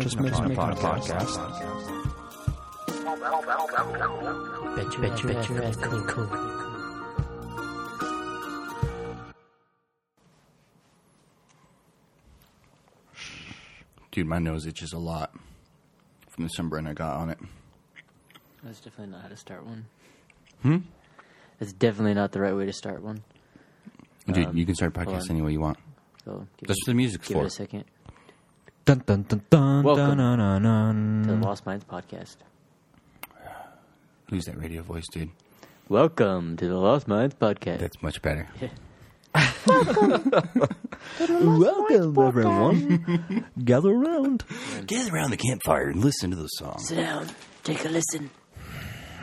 Just making, just making, making a podcast. Bet you, bet you, bet you, bet cool, cool. Dude, my nose itches a lot from the sunburn I got on it. That's definitely not how to start one. Hmm? That's definitely not the right way to start one. Dude, Um, you can start a hold podcast on. any way you want. So give, That's it, what the music's give for. it a second. Dun dun dun dun Welcome dun dun dun. To the Lost Minds podcast. Who's that radio voice, dude? Welcome to the Lost Minds podcast. That's much better. Welcome everyone. Gather around. Gather around the campfire and listen to the song. Sit down, take a listen.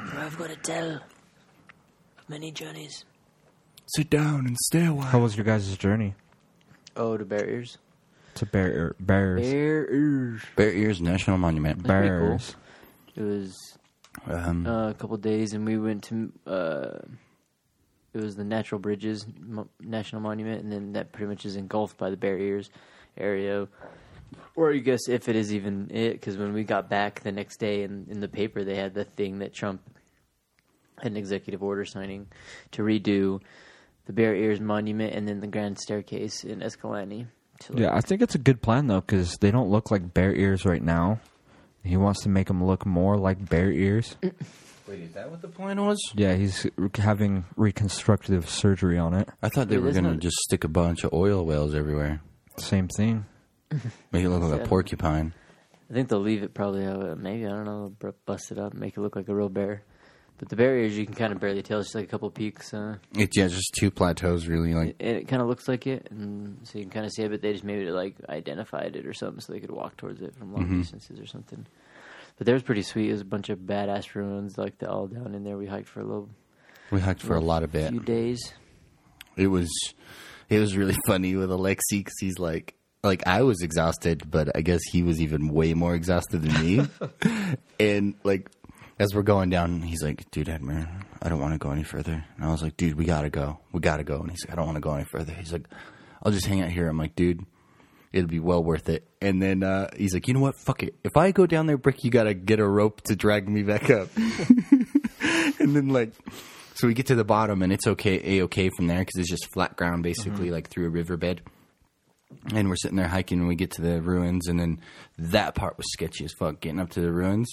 For I've got to tell many journeys. Sit down and stay a How was your guys' journey Oh, to Bear Ears. To Bear Bears? Bear Ears. Bear Ears National Monument. pretty cool. Bears. It was Um, uh, a couple days, and we went to. Uh, it was the Natural Bridges Mo- National Monument, and then that pretty much is engulfed by the Bear Ears area. Or I guess if it is even it, because when we got back the next day, in, in the paper they had the thing that Trump had an executive order signing to redo the Bear Ears Monument and then the Grand Staircase in Escalante. To, like, Yeah, I think it's a good plan though because they don't look like bear ears right now. He wants to make them look more like bear ears. Mm. Wait, is that what the plan was? Yeah, he's re- having reconstructive surgery on it. I thought they Dude, were that's going to not- just stick a bunch of oil wells everywhere. Same thing. Make it look like a porcupine. I think they'll leave it probably how it, maybe I don't know br- bust it up, make it look like a real bear. But the Bear Ears you can kind of barely tell. It's just like a couple peaks. Uh, It's yeah, just two plateaus, really. Like it, it kind of looks like it, and so you can kind of see it. But they just maybe like identified it or something, so they could walk towards it from long distances or something. But there was pretty sweet. It was a bunch of badass ruins, like the all down in there. We hiked for a little we hiked for a lot of bit. few days. It was, it was really funny with Alexi because he's like, like I was exhausted, but I guess he was even way more exhausted than me. and like, as we're going down, he's like, "Dude, Admir, I don't want to go any further." And I was like, "Dude, we gotta go. We gotta go." And he's like, "I don't want to go any further." He's like, "I'll just hang out here." I'm like, "Dude." It'll be well worth it. And then uh, he's like, you know what? Fuck it. If I go down there, Brick, you gotta get a rope to drag me back up. and then like, so we get to the bottom, and it's okay, a okay from there because it's just flat ground, basically, like through a riverbed. And we're sitting there hiking, and we get to the ruins, and then that part was sketchy as fuck. Getting up to the ruins,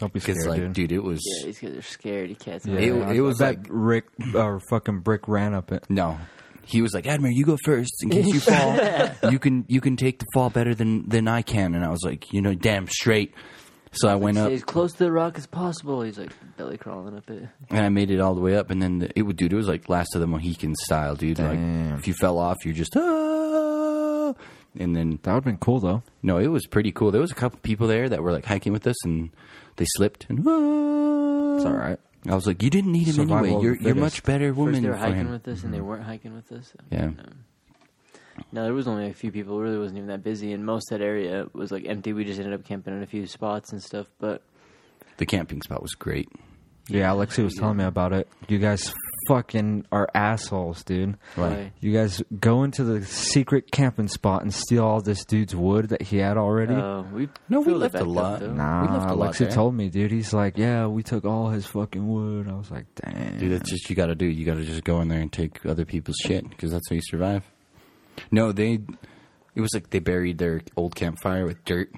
Don't be because scared, like, dude. dude, it was Yeah, these guys are scared. You can't. Yeah, it- I- it was I like- Rick or fucking Brick ran up it. no. He was like, Admiral, you go first in case you fall. you can you can take the fall better than than I can. And I was like, you know, damn straight. So I went up. As close to the rock as possible. He's like belly crawling up it. And I made it all the way up, and then the, it would, dude. It was like Last of the Mohican style, dude. Damn. Like if you fell off, you're just ah. And then That would have been cool though. no, it was pretty cool. There was a couple people there that were like hiking with us, and they slipped. And ah. It's all right. I was like, you didn't need him Survival anyway. of You're the you're fittest. much better woman First they were for hiking him. with us, and they weren't hiking with us. Yeah. Um, no, there was only a few people. It really wasn't even that busy, and most of that area was like empty. We just ended up camping in a few spots and stuff. But The camping spot was great. Yeah, Alexi was telling me about it. You guys fucking are assholes, dude. Why? You guys go into the secret camping spot and steal all this dude's wood that he had already. uh, we No, we left a back up, lot. though. nah, we left a lot Alexi there. told me, dude. He's like, yeah, we took all his fucking wood. I was like, damn. Dude, that's just you got to do. You got to just go in there and take other people's shit because that's how you survive. No, they. It was like they buried their old campfire with dirt.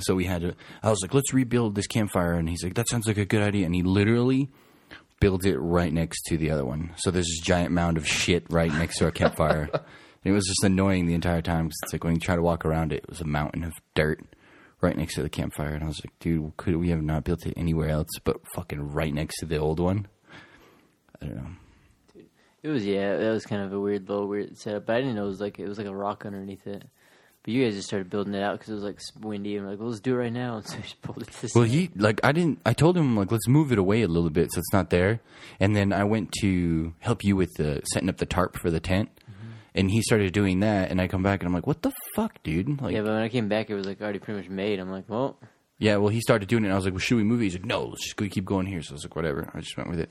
So we had to. I was like, let's rebuild this campfire, and he's like, that sounds like a good idea. And he literally built it right next to the other one. So there's this giant mound of shit right next to our campfire. and it was just annoying the entire time. 'cause it's like when you try to walk around it, it was a mountain of dirt right next to the campfire. And I was like, dude, could we have not built it anywhere else but fucking right next to the old one? I don't know. It was yeah, that was kind of a weird little weird setup. But I didn't know it was like it was like a rock underneath it. But you guys just started building it out because it was like windy and like, well, let's do it right now. And so we just pulled it to the Well, side. he like I didn't. I told him like let's move it away a little bit so it's not there. And then I went to help you with the setting up the tarp for the tent, Mm-hmm. and he started doing that. And I come back and I'm like, what the fuck, dude? Like, yeah, but when I came back, it was like already pretty much made. I'm like, well, Yeah, well, he started doing it. and I was like, "Well, should we move it?" He's like, "No, let's just go keep going here." So I was like, "Whatever." I just went with it.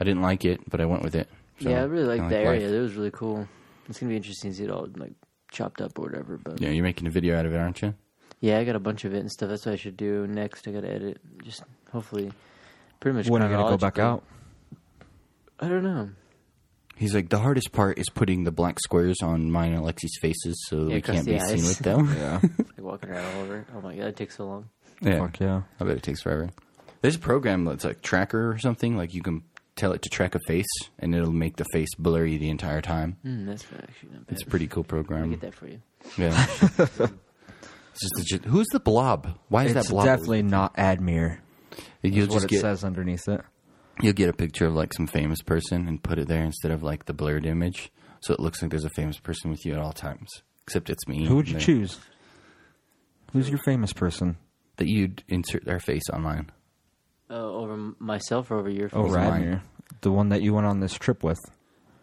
I didn't like it, but I went with it. So, yeah, I really liked the area. life. It was really cool. It's gonna be interesting to see it all like chopped up or whatever. But Yeah, you're making a video out of it, aren't you? Yeah, I got a bunch of it and stuff. That's what I should do next. I got to edit. Just hopefully, pretty much. When are you gonna go back out? I don't know. He's like, the hardest part is putting the black squares on mine and Alexi's faces so Yeah, we across can't the be seen eyes. with them. Yeah. Like walking around all over. Oh my god, it takes so long. yeah, Fuck yeah. I bet it takes forever. There's a program that's like Tracker or something. Like you can tell it to track a face, and it'll make the face blurry the entire time. Mm, that's actually not bad. It's a pretty cool program. I'll get that for you. Yeah. it's just legit. Who's the blob? Why is It's that blob? definitely not Admir. You'll Is what just it get says underneath it. you'll get a picture of like some famous person and put it there instead of like the blurred image, so it looks like there's a famous person with you at all times. Except it's me. Who would you They- choose? Who's your famous person? That you'd insert their face online. Uh, over myself or over your Oh, face? mine. Radmir. The one that you went on this trip with.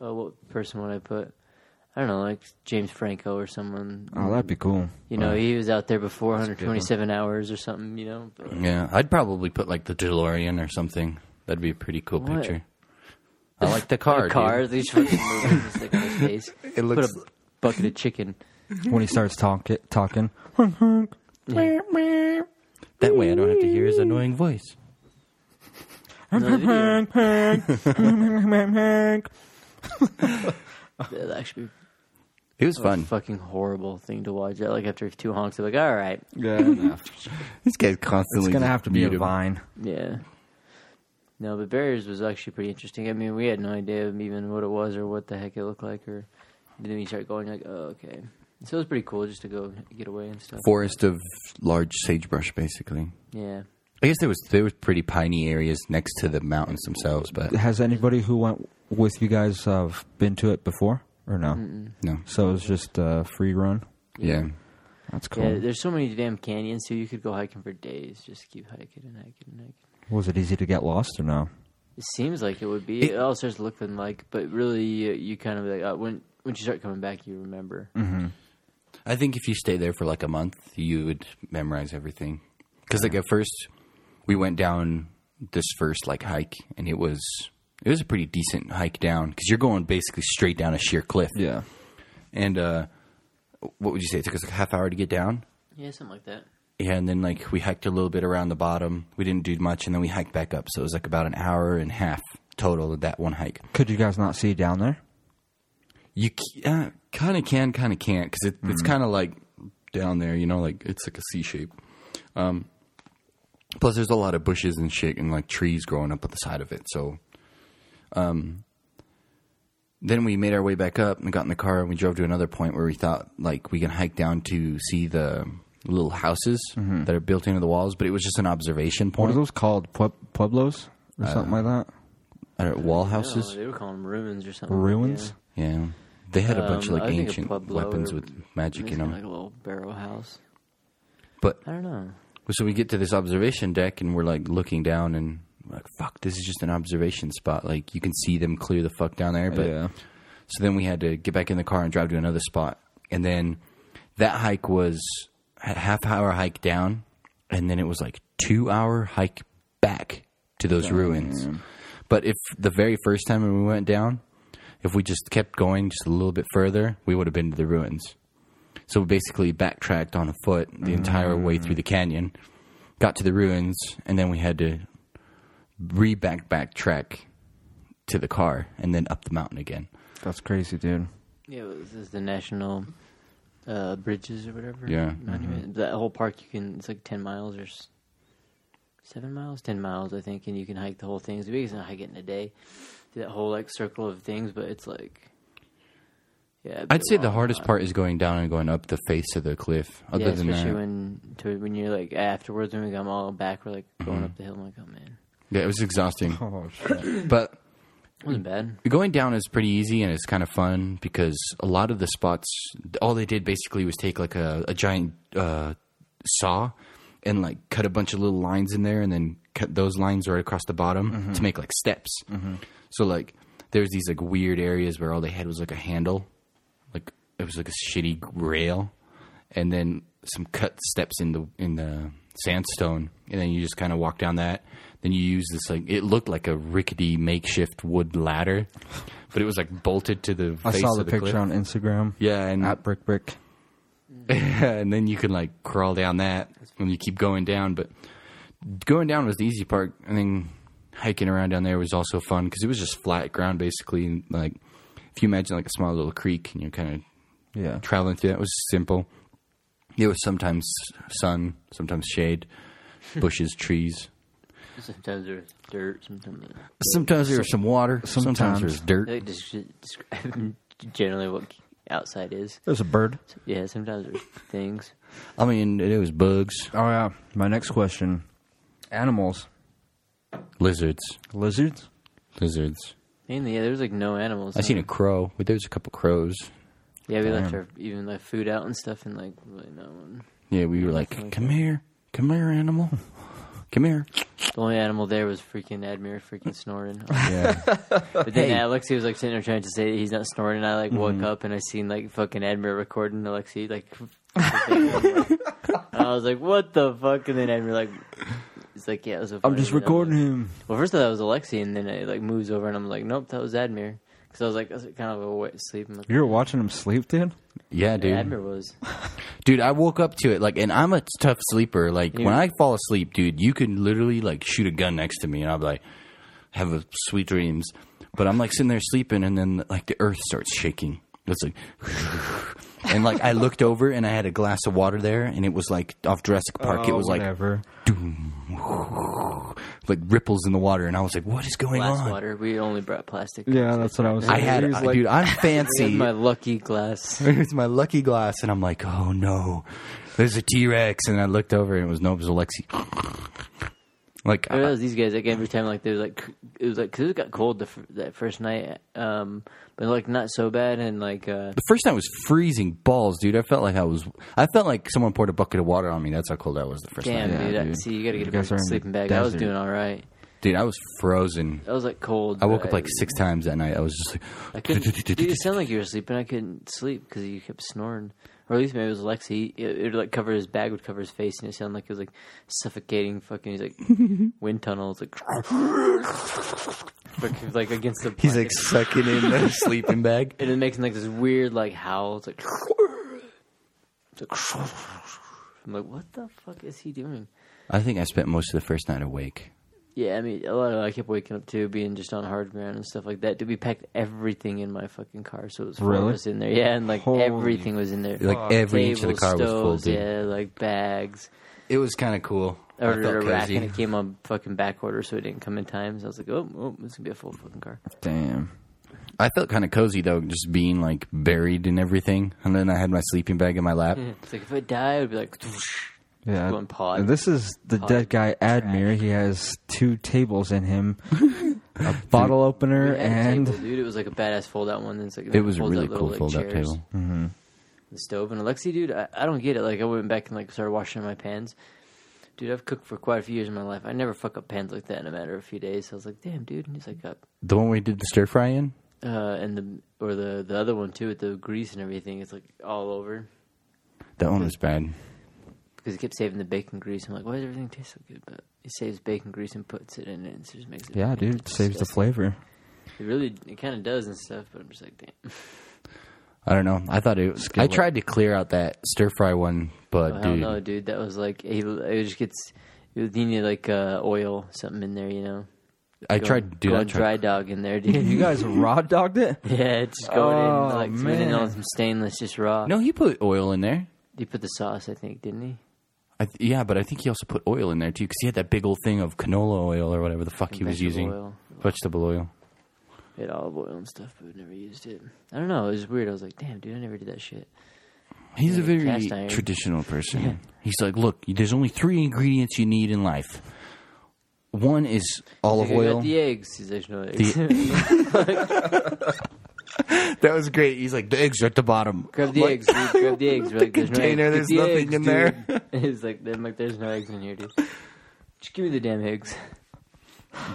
Uh, what person would I put? I don't know, like James Franco or someone. Oh, that'd be cool. You know, Uh, he was out there before That's a good 127 hours or something. You know. But Yeah, I'd probably put like the DeLorean or something. That'd be a pretty cool What? picture. I like the car. The car, dude. they just fucking moving just like on his face. It looks. Put a bucket of chicken. When he starts talk- talking. Yeah. That way, I don't have to hear his annoying voice. No, the video- That'd actually It was a fun. fucking horrible thing to watch. Like after two honks, they're like, "All right, Yeah, enough. This guy's It's gonna have to be a mute him. vine. yeah." No, but Bear Ears was actually pretty interesting. I mean, we had no idea of even what it was or what the heck it looked like, or then you start going like, "Oh, okay." So it was pretty cool just to go get away and stuff. Forest of large sagebrush, basically. Yeah, I guess there was there was pretty piney areas next to the mountains themselves, but Has anybody who went with you guys uh, been to it before or no? no. So it was just a free run. Yeah. That's cool. yeah. There's so many damn canyons too. You could go hiking for days. Just keep hiking and hiking and hiking. Was it easy to get lost or no? It seems like it would be. It- It, all starts looking like, but really, you, you kind of like uh, when once you start coming back, you remember. Mm-hmm. I think if you stay there for like a month, you would memorize everything. Because like at first, we went down this first like hike, and it was it was a pretty decent hike down because you're going basically straight down a sheer cliff. Yeah. And uh, what would you say? It took us like a half hour to get down. Yeah, something like that. Yeah, and then like we hiked a little bit around the bottom. We didn't do much, and then we hiked back up. So it was like about an hour and a half total of that one hike. Could you guys not see down there? You uh, kind of can, kind of can't, because it, it's kind of like down there, you know, like it's like a C shape. Um, plus, there's a lot of bushes and shit and like trees growing up at the side of it. So, um, then we made our way back up and got in the car and we drove to another point where we thought like we can hike down to see the little houses that are built into the walls, but it was just an observation What are point. those called? Pue- Pueblos or something like that? I don't know, wall No, houses. they were calling them ruins or something. Ruins? Yeah, they had a bunch of Um, like I think a ancient weapons with magic in them. like a little barrow house. But I don't know. So we get to this observation deck and we're like looking down and like, fuck, this is just an observation spot. Like you can see them clear the fuck down there. But yeah. so then we had to get back in the car and drive to another spot. And then that hike was a half hour hike down, and then it was like two hour hike back to those ruins. But if the very first time when we went down, if we just kept going just a little bit further, we would have been to the ruins. So we basically backtracked on a foot the entire way through the canyon, got to the ruins, and then we had to re back backtrack to the car and then up the mountain again. That's crazy, dude. Yeah, this is the national uh, bridges or whatever. Yeah. monument. That whole park, you can. It's like ten miles or s- seven miles, ten miles, I think, and you can hike the whole thing. It's the biggest hike it in a day. Do that whole like circle of things, but it's like. Yeah, I'd say the hardest ride. part is going down and going up the face of the cliff. Other yeah, than especially that, when to, when you're like afterwards when we come all back, we're like going Mm-hmm. up the hill. I'm like, oh man, yeah, it was exhausting. Oh shit. but It wasn't bad. Going down is pretty easy and it's kind of fun because a lot of the spots, all they did basically was take like a, a giant uh, saw and like cut a bunch of little lines in there and then cut those lines right across the bottom to make like steps. So like there's these like weird areas where all they had was like a handle, like it was like a shitty rail, and then some cut steps in the in the sandstone, and then you just kind of walk down that. Then you use this like it looked like a rickety makeshift wood ladder, but it was like bolted to the. I face saw the of the picture cliff. on Instagram. Yeah, and At Brick Brick. and then you can like crawl down that and you keep going down. But going down was the easy part. I think hiking around down there was also fun because it was just flat ground basically. And, like if you imagine like a small little creek and you're kind of Yeah. traveling through that, it was simple. It was sometimes sun, sometimes shade, bushes, trees. Sometimes there's dirt. Sometimes Sometimes there was some water. Sometimes, Sometimes. there was dirt. like describe generally what outside is. There's a bird. Yeah, sometimes there's things. I mean, it was bugs, Oh yeah. My next question: Animals, lizards, lizards. lizards. Mainly, yeah, there was like no animals. I seen a crow, but there was a couple crows. Yeah, we left our even like food out and stuff, and like really no one. Yeah, we were like, "Come here, come here, animal, come here." The only animal there was freaking Admir, freaking snoring. Yeah. But then. Alexi was like sitting there trying to say that he's not snoring, and I like woke Mm-hmm. up and I seen like fucking Admir recording Alexi like. and I was like, "What the fuck?" And then Admir like, he's like, "Yeah, it was so I'm funny." just And recording like- him. Well, first I thought it was Alexi, and then it like moves over, and I'm like, "Nope, that was Admir." Because I was like, I kind of awake, asleep. I'm like, You were watching him sleep, dude. Yeah, dude. Admir was. Dude, I woke up to it like, and I'm a tough sleeper. Like Yeah. when I fall asleep, dude, you can literally like shoot a gun next to me, and I'll be like, have a sweet dreams. But I'm like sitting there sleeping, and then like the earth starts shaking. It's like, and like I looked over, and I had a glass of water there, and it was like off Jurassic Park. it oh, was like whatever. Like ripples in the water, and I was like, what is going Glass on? water. We only brought plastic. Yeah, that's what I was. I saying. had, He was uh, like- dude, I'm This fancy. my lucky glass. it's my lucky glass, and I'm like, oh no, there's a T Rex, and I looked over, and it was no, it was Alexi. Like, I realized these guys like every time like there was like it was like because it got cold the, that first night, um, but like not so bad and like uh, the first night was freezing balls, dude. I felt like I was, I felt like someone poured a bucket of water on me. That's how cold I was the first damn night, Yeah, dude, I, dude. see you gotta get You a guys better are in the sleeping bag. I was desert. doing all right. dude. I was frozen. I was like cold. I woke but up like six times that night. I was just like, I couldn't. dude, it sounded like you were sleeping. I couldn't sleep because you kept snoring. Or at least maybe it was Lexi. It, it would like cover his bag, would cover his face, and it sounded like it was like suffocating. Fucking, he's like wind tunnels, like like, like against the. he's like sucking in the sleeping bag. and it makes like this weird like howl. It's like, it's like I'm like, what the fuck is he doing? I think I spent most of the first night awake. Yeah, I mean, a lot of I kept waking up too, being just on hard ground and stuff like that. Dude, we packed everything in my fucking car, so it was four Really? of us in there. Yeah, and like Holy everything was in there. Like every inch of the Tables, car was full, dude. Yeah, like bags. It was kind of cool. I I ordered felt a rack cozy. and it came on fucking back order, so it didn't come in time. So I was like, oh, oh this gonna be a full fucking car. Damn. I felt kind of cozy though, just being like buried in everything, and then I had my sleeping bag in my lap. It's like if I die, I'd be like, Yeah. Going pod. And This is the Pod dead guy Admir. He has two tables in him, a bottle opener, We had a and table, dude, it was like a badass fold out one. It's like It was a really little, cool like, fold-out chairs. table. the stove. And Alexi, dude, I, I don't get it. Like, I went back and like started washing my pans. Dude, I've cooked for quite a few years in my life. I never fuck up pans like that in a matter of a few days. So I was like, damn, dude. And he's like, uh, The one we did the stir fry in. uh, and the or the the other one too with the grease and everything. It's like all over That one was bad. Because he kept saving the bacon grease. I'm like, why does everything taste so good? But he saves bacon grease and puts it in it, and it just makes it. yeah, dude, it saves the flavor. It really, it kind of does and stuff. But I'm just like, damn. I don't know. I thought it. was... I Skillet. tried to clear out that stir fry one, but Oh, hell dude, no, dude. That was like he, it just gets. You need like uh, oil, something in there, you know. I Go- tried. Dude, go I and tried. dry dog in there, dude. You guys raw dogged it? yeah, it's just going Oh, in like spinning man. on some stainless, just raw. No, he put oil in there. he put the sauce, I think, didn't he? I th- yeah, but I think he also put oil in there too, because he had that big old thing of canola oil or whatever the fuck he was Vegetable using. Oil. Vegetable oil. He had olive oil and stuff, but we never used it. I don't know. It was weird. I was like, damn, dude, I never did that shit. He's a Yeah, very cast iron. traditional person. He's like, look, there's only three ingredients you need in life: one is olive He's like, I got oil. the eggs. He's like, no eggs. That was great. He's like, the eggs are at the bottom. Grab the Like, eggs, dude. Grab the eggs. We're like, there's container, no eggs. there's the nothing eggs, in there. He's like, I'm like, there's no eggs in here, dude. Just give me the damn eggs.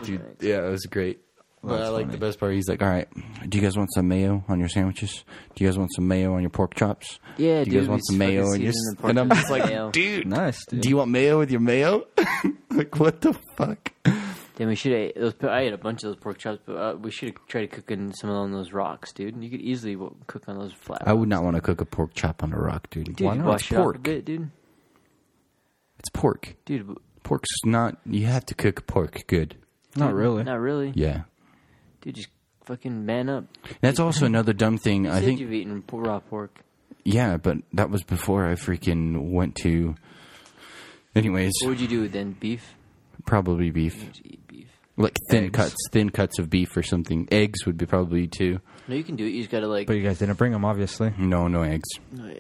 Dude, yeah, it was great. But That's I like funny. the best part. He's like, all right, do you guys want some mayo on your sandwiches? Do you guys want some mayo on your pork chops? Yeah, do you guys want some mayo fucking on your? season And I'm just like, dude, Nice, dude. do you want mayo with your mayo? like, what the fuck? Then we should have. Those, I ate a bunch of those pork chops, but uh, we should have tried to cook in some on those rocks, dude. And You could easily w- cook on those flat. I would not want to cook a pork chop on a rock, dude. dude, Why you not? wash It's it off a pork. bit, dude. It's pork. Dude, Pork's not. You have to cook pork good. Not really. not really. Yeah. Dude, just fucking man up. That's also another dumb thing. You I said think. you've eaten po- raw pork. Yeah, but that was before I freaking went to. Anyways, What would you do then? Beef? probably beef. You just eat beef. Like thin Eggs. cuts, thin cuts of beef or something. Eggs would be probably too. No, you can do it. You just gotta like. But you guys didn't bring them, obviously. No, no eggs. No, yeah.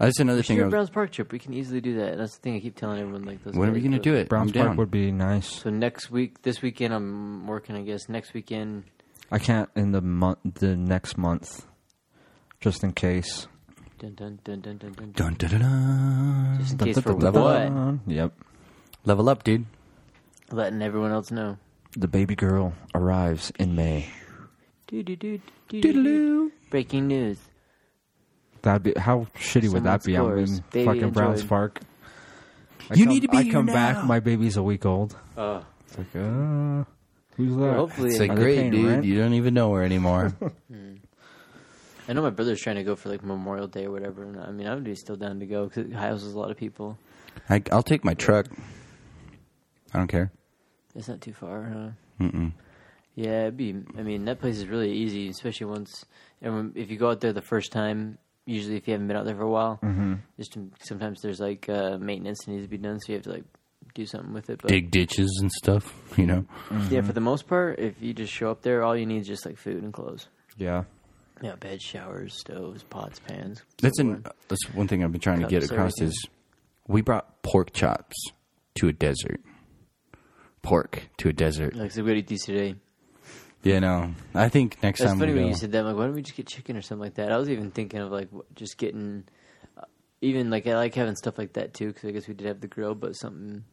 Uh, That's another We thing. do was, Browns Park trip. We can easily do that. That's the thing I keep telling everyone. Like, those when are we gonna do it? Browns I'm down. Park would be nice. So next week, this weekend, I'm working. I guess next weekend. I can't in the month, the next month, just in case. Dun dun dun dun dun dun. Dun, dun, dun, dun. Just in case for Level what? up. Yep. Level up, dude. Letting everyone else know. The baby girl arrives in May. Do do do do do do. Breaking news. That'd be how shitty would that Someone be? I'm in Baby fucking Browns enjoyed. Park. I You need to be I here come now. back. My baby's a week old. Oh, It's like, uh, who's that? Hopefully- It's Are like Are they great, paying dude. rent? You don't even know her anymore. I know my brother's trying to go for like Memorial Day or whatever. and I mean, I would be still down to go because it houses a lot of people. I, I'll take my truck. I don't care. It's not too far, huh? Mm-mm. Yeah, it'd be. I mean, that place is really easy, especially once. And if you go out there the first time, usually if you haven't been out there for a while, Mm-hmm. just to, sometimes there's like uh, maintenance that needs to be done, so you have to like do something with it. But Dig ditches and stuff. You know. yeah, for the most part, if you just show up there, all you need is just like food and clothes. Yeah. Yeah, beds, showers, stoves, pots, pans. That's an, that's one thing I've been trying to get across everything. is we brought pork chops to a desert. Pork to a desert. Like, so we gotta eat these today. You know, I think next That's time funny we when go, you said that. I'm like, why don't we just get chicken or something like that? I was even thinking of like just getting, uh, even like I like having stuff like that too because I guess we did have the grill, but something,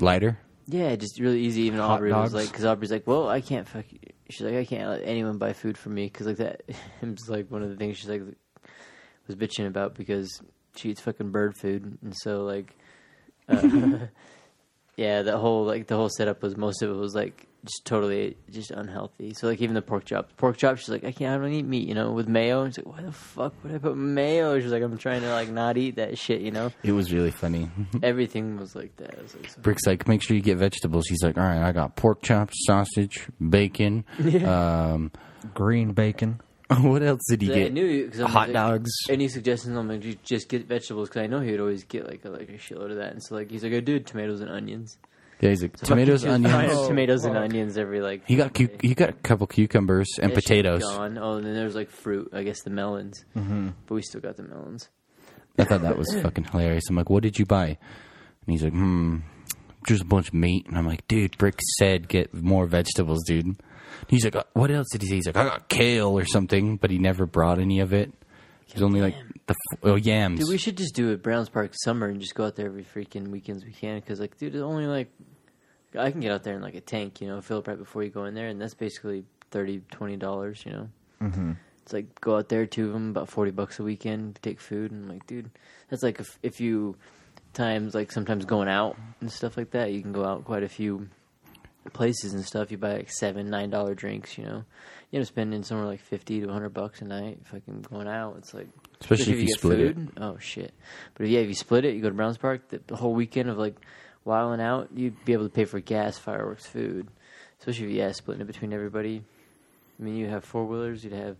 lighter. yeah, just really easy. Even Hot Aubrey dogs? was like, because Aubrey's like, well, I can't fuck. you." She's like, I can't let anyone buy food for me because like that. It's like one of the things she's like was bitching about because she eats fucking bird food, and so like, uh, yeah, the whole like the whole setup was most of it was like just totally just unhealthy. So like even the pork chops, pork chops, she's like, I can't, I don't eat meat, you know, with mayo. And she's like, why the fuck would I put mayo? She's like, I'm trying to like not eat that shit, you know. It was really funny. Everything was like that. It was like, so- Brick's like, make sure you get vegetables. He's like, all right, I got pork chops, sausage, bacon. Um, Green bacon. what else did he I get? knew because Hot dogs. Any suggestions? I'm like, just get vegetables because I know he would always get like a, like a shitload of that. And so like he's like, I did tomatoes and onions. Yeah, he's like So tomatoes, he just buying onions. tomatoes and onions every like. He got cu- day. he got a couple cucumbers and That shit's potatoes. Gone. Oh, and then there's like fruit. I guess the melons. Mm-hmm. But we still got the melons. I thought that was fucking hilarious. I'm like, what did you buy? And he's like, hmm, just a bunch of meat. And I'm like, dude, Brick said get more vegetables, dude. He's like, uh, what else did he say? He's like, I got kale or something, but he never brought any of it. It was only like the f- oh, yams. Dude, we should just do it Browns Park summer and just go out there every freaking weekends we can. Because like, dude, it's only like I can get out there in like a tank, you know, fill up right before you go in there, and that's basically 30 twenty dollars, you know. Mm-hmm. It's like go out there, two of them, about forty bucks a weekend, take food, and I'm like, dude, that's like if if you times like sometimes going out and stuff like that, you can go out quite a few places and stuff. You buy like seven, nine dollar drinks, you know. You know, spending somewhere like fifty to hundred bucks a night. Fucking going out, it's like Especially if you get split it. Oh shit! But yeah, if you split it, you go to Browns Park. The, the whole weekend of like wilding out, you'd be able to pay for gas, fireworks, food. Especially if you yeah, splitting it between everybody. I mean, you have four wheelers. You'd have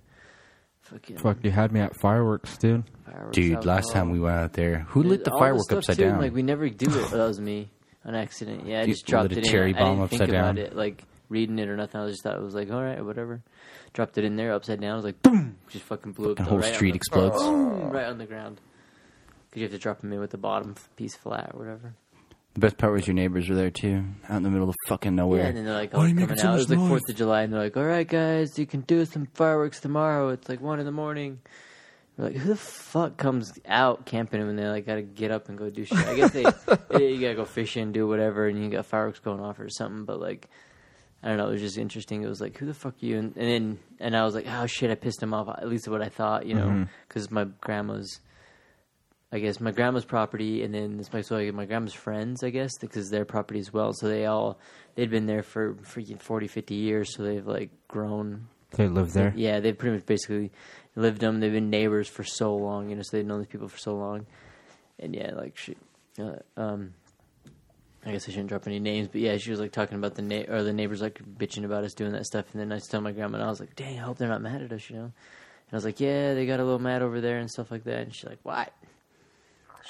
fucking Fuck, you had me at fireworks, dude. fireworks. Dude, last time we went out there, who lit the All firework stuff, upside too, down? Like we never do it. That was me on accident. Yeah, I You just dropped lit a it in. cherry I didn't think upside about down? it, like reading it or nothing. I just thought it was like, all right, whatever. Dropped it in there upside down. I was like, boom! Just fucking blew up. The whole right on street the- explodes. boom, right on the ground. Because you have to drop them in with the bottom piece flat or whatever. The best part was your neighbors were there too, out in the middle of fucking nowhere. Yeah, and then they're like, Why all are you coming making so out. It was like noise? Fourth of July, and they're like, "All right, guys, you can do some fireworks tomorrow. It's like one in the morning." We're like, "Who the fuck comes out camping when they like got to get up and go do shit?" I guess they, they you gotta go fishing, do whatever, and you got fireworks going off or something. But like, I don't know. It was just interesting. It was like, "Who the fuck are you?" And, and then and I was like, "Oh shit!" I pissed him off. At least what I thought, you know, because my grandma's. I guess my grandma's property, and then this my so like my grandma's friends, I guess, because their property as well. So they all they'd been there for freaking 40, 50 years, so they've like grown. They live there. Yeah, they've pretty much basically lived them. They've been neighbors for so long, you know, so they've known these people for so long. And yeah, like she, uh, um, I guess I shouldn't drop any names, but yeah, she was like talking about the na- or the neighbors like bitching about us doing that stuff, and then I telling my grandma, and I was like, dang, I hope they're not mad at us, you know. And I was like, yeah, they got a little mad over there and stuff like that. And she's like, what?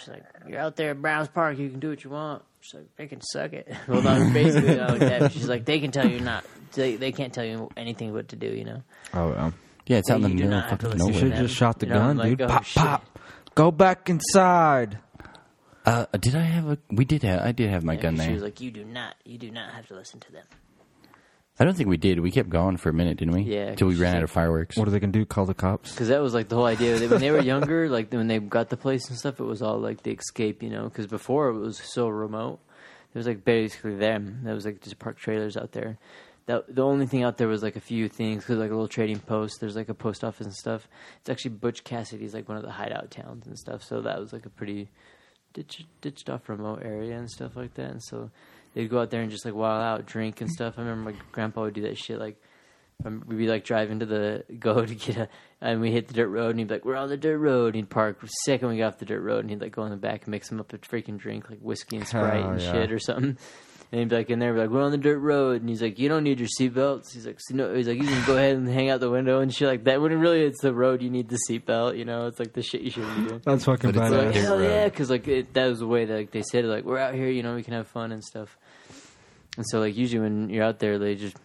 She's like, you're out there at Browns Park, you can do what you want. She's like, they can suck it. well, not basically not like that. But she's like, they can tell you not. They, they can't tell you anything what to do, you know. Oh, well. yeah, it's out in the middle of not have to fucking listen You should have just shot the You know, gun, like, dude. oh, pop, shit. pop. Go back inside. Uh, did I have a? We did have. I did have my Yeah, gun She there. was like, you do not, you do not have to listen to them. I don't think we did. We kept going for a minute, didn't we? Yeah, Till we ran out of fireworks. What are they going to do? Call the cops? Because that was like the whole idea. That when they were younger, like when they got the place and stuff, it was all like the escape, you know. Because before it was so remote, it was like basically them. That was like just park trailers out there. The the only thing out there was like a few things, because like a little trading post. There's like a post office and stuff. It's actually Butch Cassidy's like one of the hideout towns and stuff. So that was like a pretty ditch, ditched off remote area and stuff like that. And so they'd go out there and just like wild out, drink and stuff. I remember my grandpa would do that shit. Like um, we'd be like driving to the go to get a, and we hit the dirt road, and he'd be like, "We're on the dirt road." And he'd park second we got off the dirt road, and he'd like go in the back and mix him up a freaking drink like whiskey and sprite Oh, and yeah. shit or something. And he'd be like in there, be like, "We're on the dirt road," and he's like, "You don't need your seatbelts." He's like, "So "No," he's like, "You can go ahead and hang out the window and shit like that." When really it's the road, you need the seatbelt. You know, it's like the shit you shouldn't be doing. That's fucking But it's Like, like- badass. hell yeah, because like it, that was the way that like, they said it. Like we're out here, you know, we can have fun and stuff. And so like usually when you're out there, they just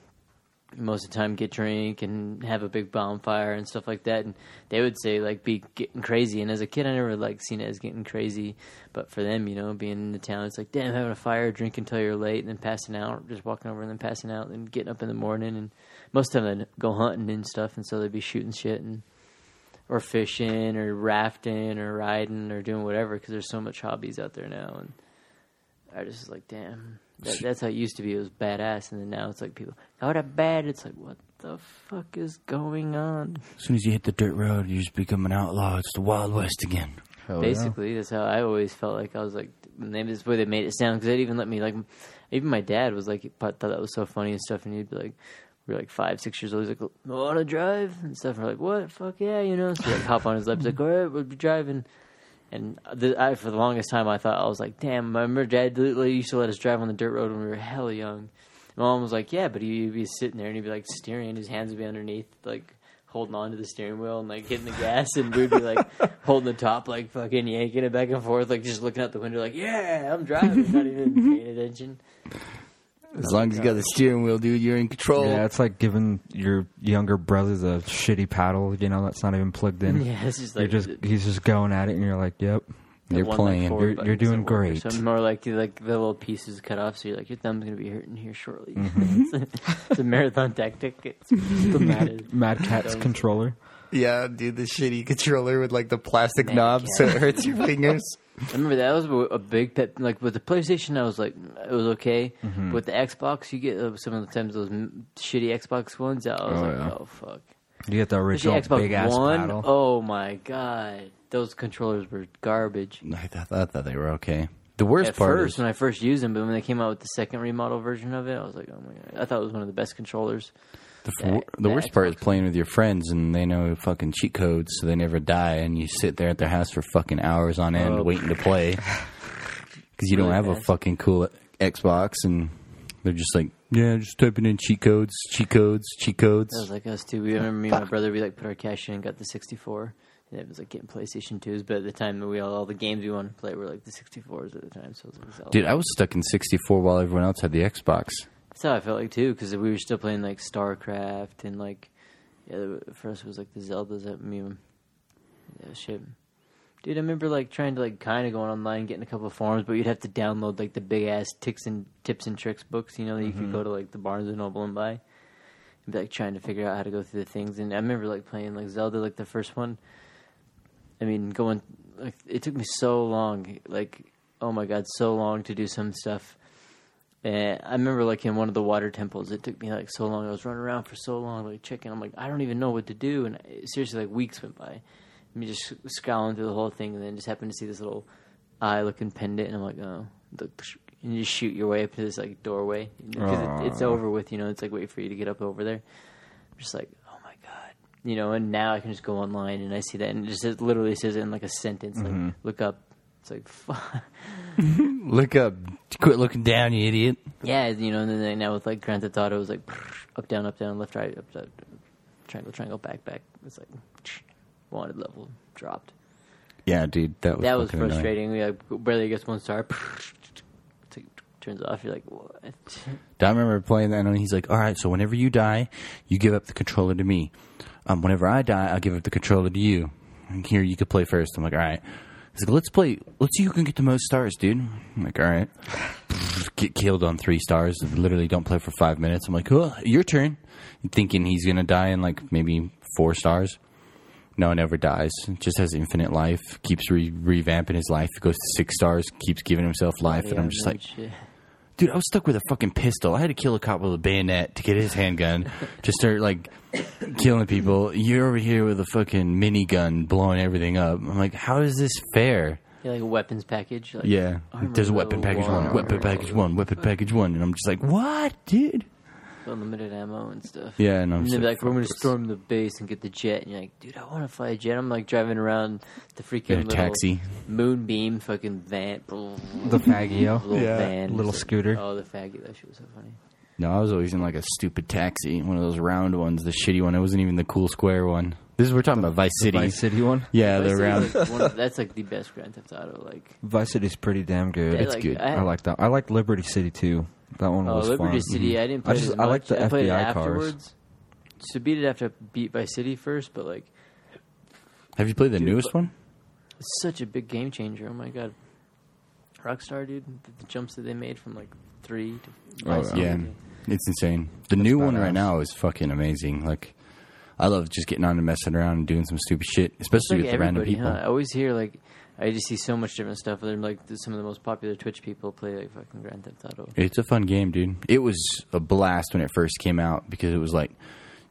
most of the time get drink and have a big bonfire and stuff like that. And they would say like be getting crazy. And as a kid, I never like seen it as getting crazy. But for them, you know, being in the town, it's like damn having a fire, drinking until you're late, and then passing out, just walking over and then passing out, and getting up in the morning. And most of them go hunting and stuff, and so they'd be shooting shit and or fishing or rafting or riding or doing whatever because there's so much hobbies out there now and I just was like damn that, that's how it used to be it was badass and then now it's like people go to bed it's like what the fuck is going on As soon as you hit the dirt road, you just become an outlaw. It's the Wild West again. Hell yeah. basically that's how I always felt like I was like and maybe this way they made it sound because they'd even let me like even my dad was like thought that was so funny and stuff and he'd be like we are like five, six years old. He's like, "Want to drive?" and stuff. And We're like, "What? Fuck yeah!" You know. So like, hop on his lap. He's like, "All right, we'll be driving." And the, I, for the longest time, I thought I was like, "Damn!" I remember Dad literally used to let us drive on the dirt road when we were hella young. My mom was like, "Yeah," but he'd be sitting there and he'd be like steering, his hands would be underneath, like holding on to the steering wheel and like hitting the gas, and we'd be like holding the top, like fucking yanking it back and forth, like just looking out the window, like, "Yeah, I'm driving," not even paying attention. As long as you got the steering wheel, dude, you're in control. Yeah, it's like giving your younger brothers a shitty paddle, you know, that's not even plugged in. Yeah, it's just You're like just he's just going at it and you're like, Yep. You're one, like, playing. forward You're- you're doing doesn't work or great. something. More like the, like the little pieces cut off, so you're like your thumb's gonna be hurting here shortly. Mm-hmm. it's, a, it's a marathon tactic. It's the mad- Mad Catz Thumbs. controller. Yeah, dude, the shitty controller with like the plastic Man, knobs yeah. so it hurts your fingers. I remember that was a big pet. Like with the PlayStation, I was like, it was okay. Mm-hmm. With the Xbox, you get uh, some of the times those m- shitty Xbox ones. I was Oh, like, yeah. oh fuck. You get the original Xbox big ass One. paddle. Oh my god, those controllers were garbage. I thought, I thought they were okay. The worst At part first, is when I first used them, but when they came out with the second remodel version of it, I was like, oh my god, I thought it was one of the best controllers. The, the- the the worst part is playing with your friends and they know fucking cheat codes so they never die and you sit there at their house for fucking hours on end Oh. waiting to play because you don't Really have a fucking cool Xbox and they're just like yeah just typing in cheat codes cheat codes cheat codes That was like us too. We remember me and my brother. We like put our cash in and got the sixty four. And it was like getting PlayStation twos, but at the time we all, all the games we wanted to play were like the sixty fours at the time. So it was like Zelda. dude I was stuck in 64 while everyone else had the Xbox that's how I felt like too, because we were still playing like StarCraft and like yeah, for us it was like the Zeldas that me, yeah, shit. Dude, I remember like trying to like kind of going online, getting a couple of forums, but you'd have to download like the big ass ticks and tips and tricks books, you know, that you could mm-hmm. go to like the Barnes and Noble and buy. And be like trying to figure out how to go through the things. And I remember like playing like Zelda, like the first one. I mean, going like it took me so long, like oh my god, so long to do some stuff. And I remember like in one of the water temples, it took me like so long. I was running around for so long, like checking. I'm like, I don't even know what to do, and I, seriously, like weeks went by. Me just scrolling through the whole thing, and then just happened to see this little eye-looking pendant, and I'm like, oh, and you just shoot your way up to this like doorway because it, it's over with. You know, it's like wait for you to get up over there. I'm just like, oh my god, you know. And now I can just go online and I see that, and it just it literally says it in like a sentence, like mm-hmm. look up. It's like, fuck. Look up. Quit looking down, you idiot. Yeah, you know, and then now with like Grand Theft Auto, it was like up, down, up, down, left, right, up, up, triangle, triangle, back, back. It's like wanted level dropped. Yeah, dude, that was that was annoying. frustrating. We like barely gets one star. Like, turns off. You're like, what? I remember playing that, and he's like, "All right, so whenever you die, you give up the controller to me. Um, whenever I die, I'll give up the controller to you. And here, you could play first. I'm like, "All right." He's like, "Let's play. Let's see who can get the most stars, dude." I'm like, "All right." Get killed on three stars. Literally, don't play for five minutes. I'm like, "Oh, your turn." Thinking he's gonna die in like maybe four stars. No, never dies. Just has infinite life. Keeps re- revamping his life. Goes to six stars. Keeps giving himself life, and I'm just like, shit. Dude, I was stuck with a fucking pistol. I had to kill a cop with a bayonet to get his handgun to start like killing people. You're over here with a fucking minigun blowing everything up. I'm like, how is this fair? Yeah, like a weapons package. Like, Yeah, there's weapon package one, weapon package one, weapon package one, and I'm just like, what, dude? Unlimited ammo and stuff. Yeah, and I'm And just they'd be like, "We're going to storm the base and get the jet." And you're like, "Dude, I want to fly a jet." I'm like driving around the freaking little taxi. moonbeam fucking van, The Faggio. little Yeah. van, Little Just like- scooter. Oh, the faggot! That shit was so funny. No, I was always in like a stupid taxi, one of those round ones, the shitty one. It wasn't even the cool square one. This is we're talking about Vice City. Vice City one. Yeah, Vice the City, round. like, one of- that's like the best Grand Theft Auto. Like, Vice City's pretty damn good. yeah, It's like, good. I, I like that. I like Liberty City too. That one Oh, was Liberty fun. City. Mm-hmm. I didn't play I play just- it as I like much. the I played it FBI cars. afterwards. So beat it after beat Vice City first, but like Have you played the Dude, newest one? it's such a big game changer. Oh my god, Rockstar, dude, the, the jumps that they made from like three to Oh, Vice City. Yeah, it's insane. The new one right badass. now is fucking amazing. Like, I love just getting on and messing around and doing some stupid shit, It's especially like with the random everybody, people. huh? I always hear like I just see so much different stuff. They're like some of the most popular Twitch people play like fucking Grand Theft Auto. It's a fun game, dude. It was a blast when it first came out because it was like,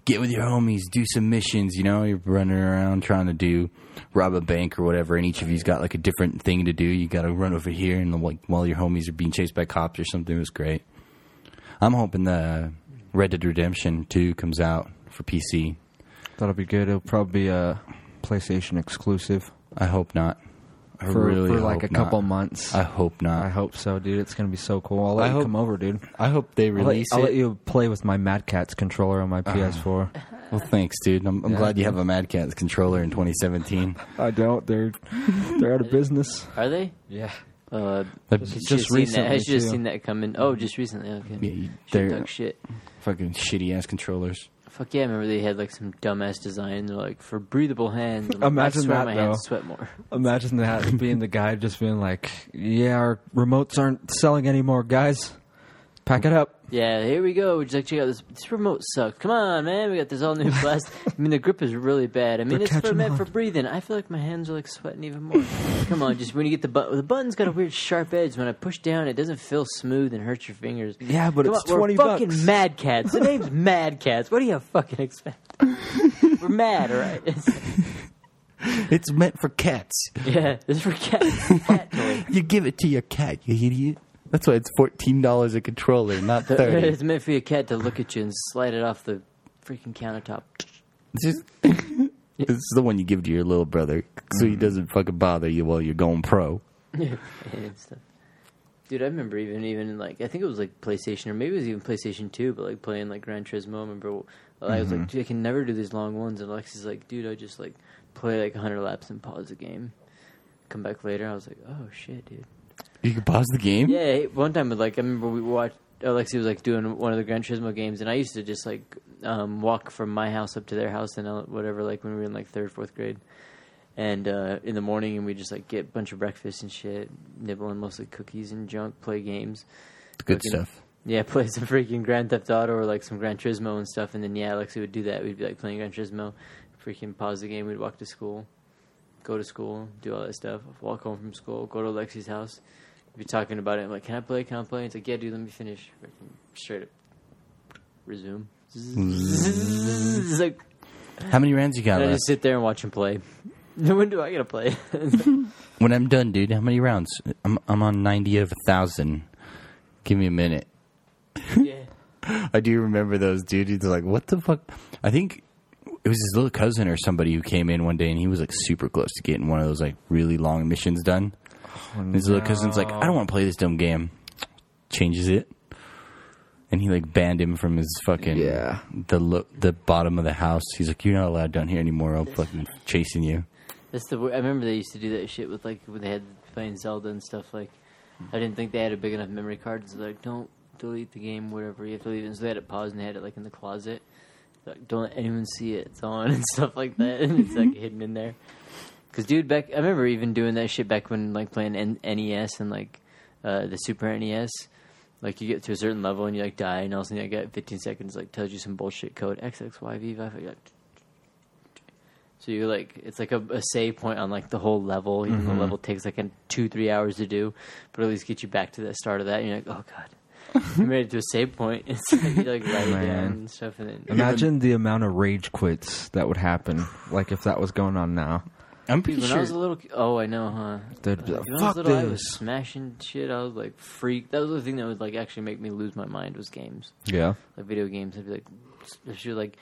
get with your homies, do some missions. You know, you're running around trying to do rob a bank or whatever, and each of you's got like a different thing to do. You got to run over here, and like while your homies are being chased by cops or something, it was great. I'm hoping the Red Dead Redemption 2 comes out for PC. That'll be good. It'll probably be a PlayStation exclusive I hope not. I for, really for like a not. couple months. I hope not. I hope so, dude. It's gonna be so cool. I'll let I you hope- come over, dude. I hope they I'll let, release I'll let you play with my Mad Catz controller on my PS4. Well, thanks, dude. I'm, I'm Yeah, glad you have a Mad Catz controller in 2017. I don't. They're they're out of business. Are they? Yeah. Uh, But I just have seen that. I recently, should have too. seen that coming. Oh, just recently. Okay. Yeah, they're shit. fucking shitty ass controllers. Fuck yeah! I remember they had like some dumbass design. Like for breathable hands. I'm like, Imagine I swear that, my though. hands sweat more. Imagine that being the guy just being like, "Yeah, our remotes aren't selling anymore, guys. Pack it up." Yeah, here we go. Just like check out this. This remote sucks. Come on, man. We got this all new plastic. I mean, the grip is really bad. I mean, They're it's for, meant on. for breathing. I feel like my hands are like sweating even more. Come on, just when you get the button, the button's got a weird sharp edge. When I push down, it doesn't feel smooth and hurts your fingers. Yeah, but Come it's on, we're 20 fucking bucks. Mad Catz. The name's Mad Catz. What do you fucking expect? we're mad, all right? It's meant for cats. yeah, it's for cats. Cat. You give it to your cat, you idiot. That's why it's fourteen dollars a controller, not thirty. it's meant for your cat to look at you and slide it off the freaking countertop. This is, this is the one you give to your little brother, so he mm. doesn't fucking bother you while you're going pro. and stuff. Dude, I remember even even like I think it was like PlayStation or maybe it was even PlayStation Two, but like playing like Gran Turismo. I remember I was like, mm-hmm. dude, I can never do these long ones. And Alexi's like, dude, I just like play like 100 laps and pause the game. Come back later. I was like, oh shit, dude. You can pause the game. Yeah, one time like I remember we watched Alexi was like doing one of the Gran Turismo games, and I used to just like um, walk from my house up to their house and uh, whatever, like when we were in like third, fourth grade. And uh, in the morning, and we just like get a bunch of breakfast and shit, nibble on mostly cookies and junk, play games. Good stuff. Yeah, play some freaking Grand Theft Auto or like some Gran Turismo and stuff. And then yeah, Alexi would do that. We'd be like playing Gran Turismo, freaking pause the game. We'd walk to school, go to school, do all that stuff. Walk home from school, go to Alexi's house. Be talking about it. I'm like, can I play? Can I play? It's like, yeah, dude, let me finish. Straight up, resume. It's like How many rounds you got and I left? just sit there and watch him play. when do I get to play? When I'm done, dude, how many rounds? I'm I'm on ninety of a thousand. Give me a minute. yeah. I do remember those dude. He's like, "What the fuck?" I think it was his little cousin or somebody who came in one day, and he was like super close to getting one of those like really long missions done. And his little cousin's like, "I don't want to play this dumb game." Changes it, and he like banned him from his fucking Yeah. the lo- the bottom of the house. He's like, "You're not allowed down here anymore. I'm fucking chasing you." That's the. I remember they used to do that shit with like when they had playing Zelda and stuff. Like, I didn't think they had a big enough memory card. So like, don't delete the game, whatever. You have to leave it. And so they had it paused and they had it like in the closet. Like, don't let anyone see it. It's on and stuff like that. And it's like hidden in there. Cause dude, back I remember even doing that shit back when like playing N- NES and like uh, the Super NES. Like you get to a certain level and you like die, and all of a sudden I got 15 seconds like tells you some bullshit code XXYV. So you like it's like a, a save point on like the whole level. Even Mm-hmm. the level takes like a two three hours to do, but at least get you back to the start of that. And you're like, oh god, you made it to a save point. It's like you like write it down and stuff, and then Imagine the amount of rage quits that would happen, like if that was going on now. I'm pretty when sure. I was a little, oh I know, huh? Be like, When I was "Fuck little, I was this." smashing shit. I was like freak. That was the thing that would like actually make me lose my mind was games, Yeah. like video games. I'd be like, especially like,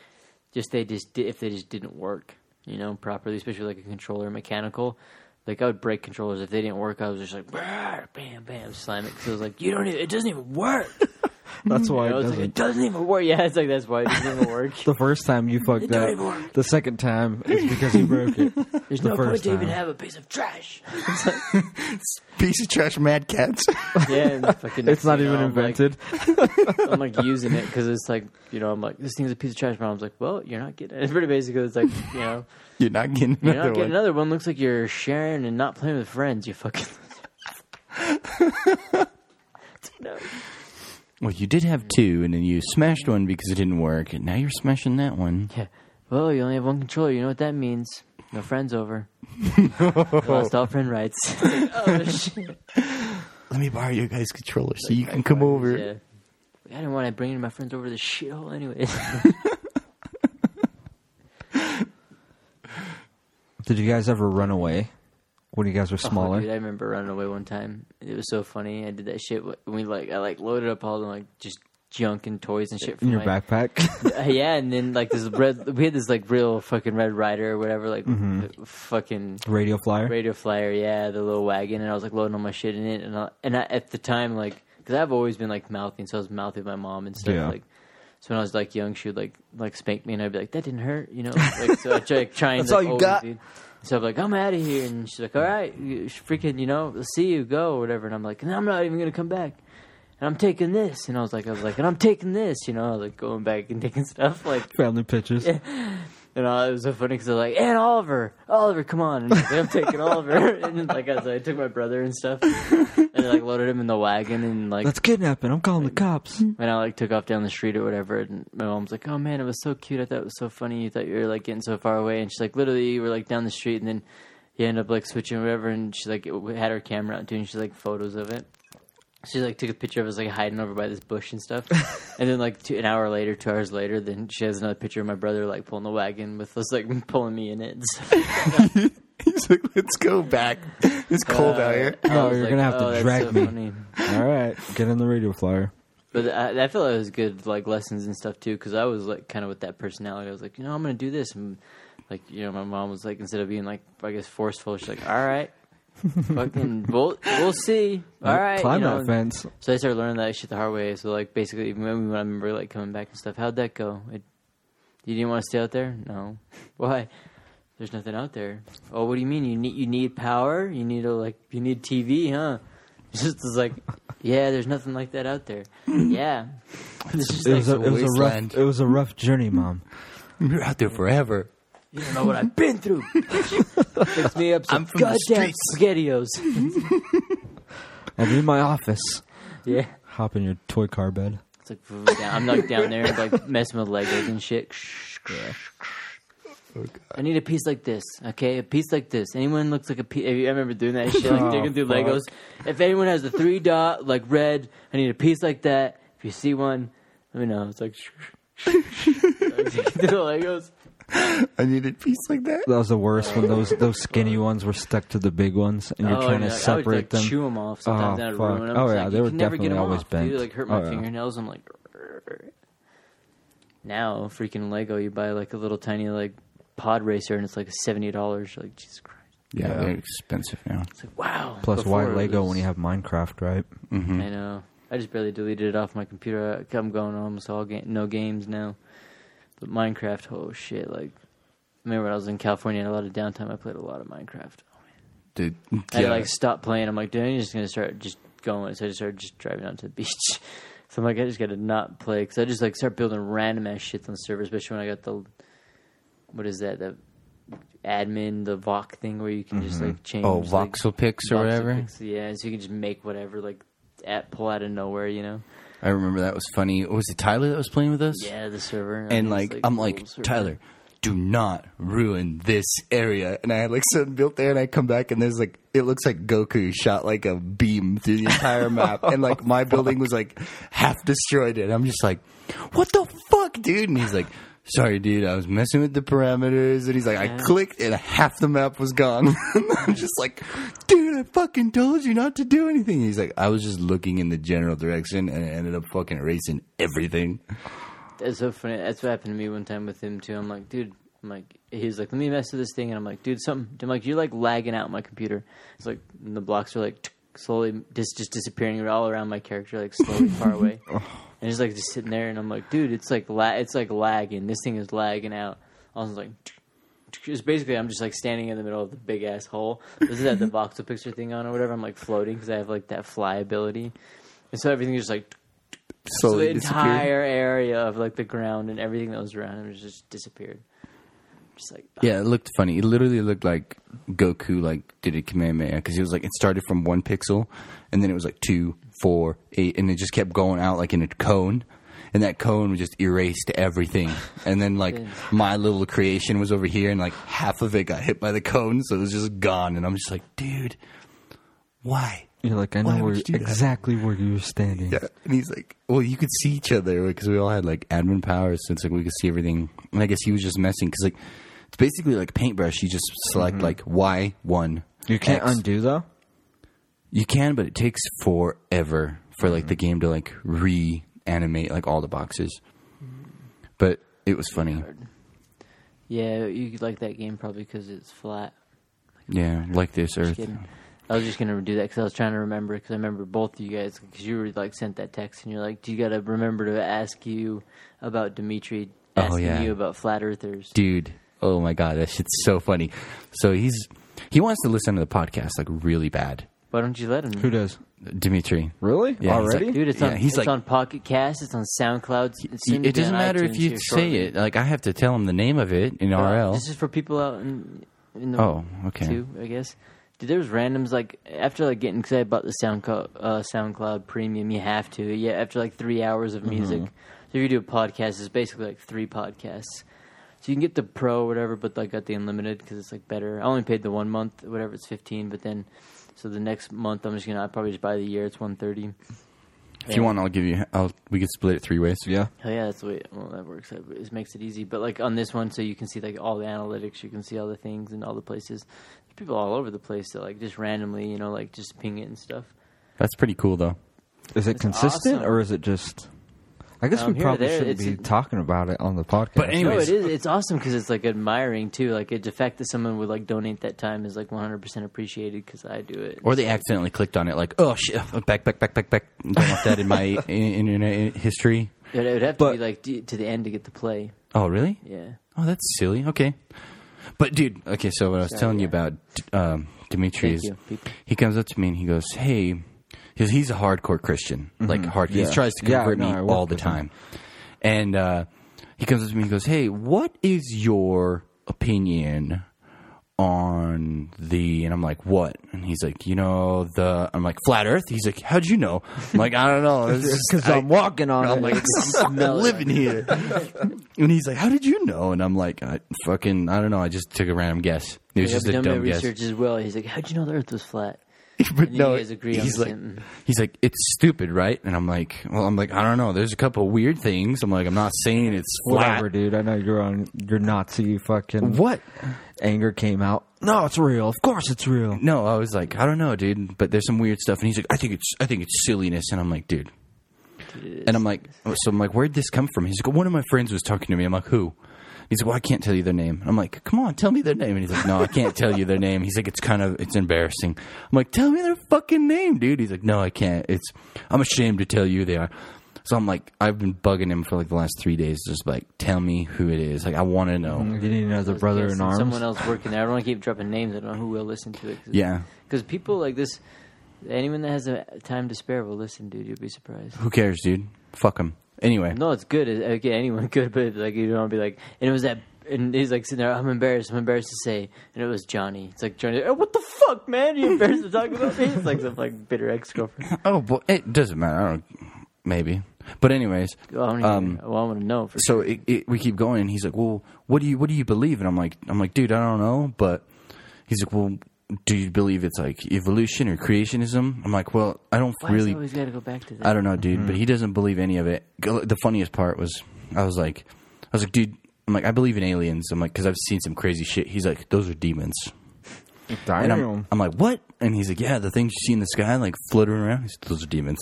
just they just di- if they just didn't work, you know, properly, especially like a controller mechanical. Like I would break controllers if they didn't work. I was just like, "Brr," bam, bam, slam it because I was like, you don't, even, it doesn't even work. That's why You know, it like, doesn't. it doesn't even work. Yeah, it's like that's why it doesn't even work. The first time you fucked It up, the second time it's because you broke it. There's the no first point to even have a piece of trash. It's like, piece of trash, Mad Catz. yeah, and fucking It's not you know, even I'm like- invented. I'm like using it because it's like you know I'm like this thing's a piece of trash. But I was like, well, you're not getting it. It's pretty basic. 'cause It's like you know You're not getting you're another not getting one. another one. Looks like you're sharing and not playing with friends. You fucking. no. Well, you did have two, and then you smashed one because it didn't work, and now you're smashing that one. Yeah. Well, you only have one controller. You know what that means? No friends over. Lost all friend rights. oh shit. Let me borrow your guys' controller so you can come over. Yeah. I didn't want to bring my friends over to the shithole anyway. Did you guys ever run away when you guys were Oh, smaller? dude, I remember running away one time. It was so funny. I did that shit. when We like I like loaded up all the like just junk and toys and shit in from your my, backpack? Uh, yeah, and then like this red. We had this like real fucking red rider or whatever, like Mm-hmm. fucking Radio flyer? radio flyer. Yeah, the little wagon, and I was like loading all my shit in it, and I, and I, at the time like because I've always been like mouthing, so I was mouthing my mom and stuff Yeah. like. So when I was like young, she would like like spank me, and I'd be like, "That didn't hurt," you know. Like so, I try like, trying. That's like, all you got? be- So I'm like, I'm out of here, and she's like, all right, you freaking, you know, see you go or whatever. And I'm like, no, I'm not even gonna come back. And I'm taking this, and I was like, I was like, and I'm taking this, you know, I was like going back and taking stuff, like, Family pictures. And uh, it was so funny because was like, and Oliver, Oliver, come on, and I was like, I'm taking Oliver, and then, like I, I took my brother and stuff, and I, like loaded him in the wagon, and like let's kidnap him. I'm calling the cops. and I like took off down the street or whatever, and my mom's like, "Oh man, it was so cute. I thought it was so funny. You thought you were like getting so far away." And she's like, "Literally, you were like down the street, and then you end up like switching or whatever." And she like had her camera out too, and she's like photos of it. She like took a picture of us like hiding over by this bush and stuff, and then like two, an hour later, two hours later, then she has another picture of my brother like pulling the wagon with us like pulling me in it. And stuff. He's like, let's go back. It's cold out here. Uh, I No, you're like, gonna have to "Oh, that's drag so me." funny." All right, get in the radio flyer. But I, I feel like it was good, like lessons and stuff too, because I was like kind of with that personality. I was like, you know, I'm gonna do this, and like, you know, my mom was like, instead of being like, I guess forceful, she's like, all right, fucking, we'll we'll see, all right, Climb you know. that fence. So I started learning that shit the hard way. So like, basically, even when I remember like coming back and stuff, how'd that go? It, you didn't want to stay out there? No. Why? There's nothing out there. Oh, what do you mean? You need you need power? You need a like you need TV, huh? It's just it's like, yeah, there's nothing like that out there. yeah, it's just It like, was, a, it was a rough. It was a rough journey, mom. You're out there forever. You don't know what I've been through. Fix me up some I'm from the goddamn streets. spaghettios. I'll be in my office. yeah. Hop in your toy car bed. It's like vroom, down. I'm like down there like messing with Legos and shit. Oh, I need a piece like this, okay? A piece like this. Anyone looks like a piece. I remember doing that shit, like Oh, digging through fuck. Legos. If anyone has a three dot, like red, I need a piece like that. If you see one, let me know. It's like digging through the Legos. I need a piece like that. That was the worst when those those skinny ones were stuck to the big ones, and you're Oh, trying yeah, to I would separate like them. chew them off. Sometimes Oh, and I'd fuck. ruin them. Oh, It's yeah, like, they were can never get definitely them always off, bent. Dude. Like hurt my Oh, yeah. fingernails. I'm like. Now, freaking Lego, you buy like a little tiny like pod racer, and it's like seventy dollars. Like Jesus Christ. Yeah, Yeah. they're expensive now. It's like wow. Plus, Before why Lego was- when you have Minecraft, right? Mm-hmm. I know. I just barely deleted it off my computer. I'm going almost all ga- no games now. But Minecraft, oh shit! Like, I remember when I was in California and a lot of downtime. I played a lot of Minecraft. Dude, I like stopped playing. I'm like, dude, I'm just gonna start just going. So I just started just driving out to the beach. So I'm like, I just gotta not play because I just like start building random ass shit on the server, especially when I got the what is that the admin the Voc thing where you can just mm-hmm. like change. oh, like, voxel pics or whatever. yeah, so you can just make whatever like at pull out of nowhere, you know. I remember that was funny. Was it Tyler that was playing with us? Yeah, the server. And mean, like, I'm like, server. Tyler, do not ruin this area. And I had like something built there, and I come back, and there's like, it looks like Goku shot like a beam through the entire map, and like my oh, building was like half destroyed. And I'm just like, what the fuck, dude? And he's like. Sorry, dude. I was messing with the parameters, and he's like, Yeah. I clicked, and half the map was gone. I'm just like, dude, I fucking told you not to do anything. He's like, I was just looking in the general direction, and I ended up fucking erasing everything. That's so funny. That's what happened to me one time with him too. I'm like, dude. I'm like, he's like, let me mess with this thing, and I'm like, dude, something. I'm like, you're like lagging out my computer. It's like the blocks are like slowly just just disappearing all around my character, like slowly far away. And he's like just sitting there, and I'm like, dude, it's like la- it's like lagging. This thing is lagging out. I was like. Just basically, I'm just like standing in the middle of the big ass hole. This is that the voxel picture thing on or whatever. I'm like floating because I have like that fly ability, and so everything is just like so the entire area of like the ground and everything that was around him just disappeared. Just like Yeah, it looked funny. It literally looked like Goku like did a Kamehameha because it was like it started from one pixel, and then it was like two, four, eight, and it just kept going out like in a cone, and that cone just erased everything. And then like Yeah. my little creation was over here, and like half of it got hit by the cone, so it was just gone. And I'm just like, dude, why? You're like, I Why know would where you do that? exactly where you were standing. Yeah, and he's like, "Well, you could see each other because we all had like admin powers, so it's like we could see everything." And I guess he was just messing because like it's basically like paintbrush. You just select mm-hmm. like Y one. You can't X. undo though. You can, but it takes forever for like the mm-hmm. game to like reanimate like all the boxes. Mm-hmm. But it was funny. yeah, you like that game probably because it's flat. Yeah, like this Earth. kidding. I was just gonna do that because I was trying to remember because I remember both of you guys because you were like sent that text and you're like, do you gotta remember to ask you about Dimitri Oh, asking yeah. you about flat earthers? Dude, oh my god, that shit's so funny. So he's he wants to listen to the podcast like really bad. Why don't you let him? Who does? Dimitri. Really? Yeah, he's Already? like- Dude, it's Yeah, on. he's it's like- on Pocket Cast. It's on SoundCloud. It's soon to It be doesn't on matter iTunes if you here say shortly. it. Like I have to tell him the name of it in Uh, RL. This is for people out in, in the Oh, okay. too, I guess. Dude, there was randoms like after like getting because I bought the SoundCloud uh, SoundCloud Premium. You have to, yeah. After like three hours of music, Mm-hmm. so if you do a podcast, it's basically like three podcasts. So you can get the pro or whatever, but like got the unlimited because it's like better. I only paid the one month, whatever. It's fifteen, but then so the next month I'm just gonna I probably just buy the year. It's one thirty. If you want, I'll give you. I'll we could split it three ways. Yeah. Oh yeah, that's the way. Well, that works. It it makes it easy. But like on this one, so you can see like all the analytics, you can see all the things and all the places. There's people all over the place that like just randomly, you know, like just ping it and stuff. That's pretty cool, though. Is it It's consistent awesome. or is it just? I guess Um, we probably there, shouldn't be a- talking about it on the podcast. But anyway- No, it is. It's awesome because it's like admiring too. Like the fact that someone would like donate that time is like 100 percent appreciated because I do it. Or they accidentally clicked on it, like, oh shit, back, back, back, back, back. Don't want that in my internet history. it, it would have to But- be like to the end to get to play. Oh, really? Yeah. Oh, that's silly. Okay, but dude, okay. So what I was Sorry, telling you about um, Dimitri Thank is you, he comes up to me and he goes, "Hey," because he's a hardcore Christian, like hard. He Yeah. tries to Yeah, convert no, me work all the with him. time, and uh, he comes up to me and goes, "Hey, what is your opinion on the and I'm like, what? And he's like, you know, the I'm like, flat earth? He's like, how'd you know? I'm like, I don't know. It's just- Because I- I'm walking on I'm it. like, I'm living here. and he's like, how did you know? And I'm like, I fucking, I don't know. I just took a random guess. It was just a done my dumb guess. research as well. He's like, "How'd you know the Earth was flat?" but you no, guys agree on he's the like, same- he's like, it's stupid, right? And I'm like, well, I'm like, I don't know. There's a couple weird things. I'm like, I'm not saying it's flat. Whatever, dude. I know you're on your Nazi fucking What? anger came out. No, it's real. Of course it's real. No, I was like, I don't know, dude. But there's some weird stuff. And he's like, I think it's, I think it's silliness. And I'm like, dude. And I'm like, so I'm like, where'd this come from? He's like, one of my friends was talking to me. I'm like, who? He's like, well, I can't tell you their name. I'm like, come on, tell me their name. And he's like, no, I can't tell you their name. He's like, it's kind of, it's embarrassing. I'm like, tell me their fucking name, dude. He's like, no, I can't. It's, I'm ashamed to tell you who they are. So I'm like, I've been bugging him for like the last three days, just like, tell me who it is. Like, I want to know. You need another brother in arms. Someone else working there. I don't want to keep dropping names. I don't know who will listen to it. Cause, Yeah. Because people like this, anyone that has a time to spare will listen, dude. You'll be surprised. Who cares, dude? Fuck him. Anyway. No, it's good. It- Okay, anyone could, but like you don't want to be like. And it was that. And he's like sitting there. I'm embarrassed. I'm embarrassed to say. And it was Johnny. It's like Johnny. Oh, what the fuck, man? You embarrassed to talk about me? It's like some like bitter ex girlfriend. Oh, well, it doesn't matter. I don't. Maybe, but anyways. Well, I Um. Well, I want to know for So it, it, we keep going. And he's like, "Well, what do you what do you believe?" And I'm like, "I'm like, dude, I don't know." But he's like, "Well, do you believe it's like evolution or creationism?" I'm like, "Well, I don't Why really. Why always got to go back to that? I don't know, dude." But hmm. he doesn't believe any of it. The funniest part was, I was like, I was like, dude. I'm like, I believe in aliens. I'm like, because I've seen some crazy shit. He's like, those are demons. And I'm, I'm like, what? And he's like, yeah, the things you see in the sky, like fluttering around, he's, those are demons.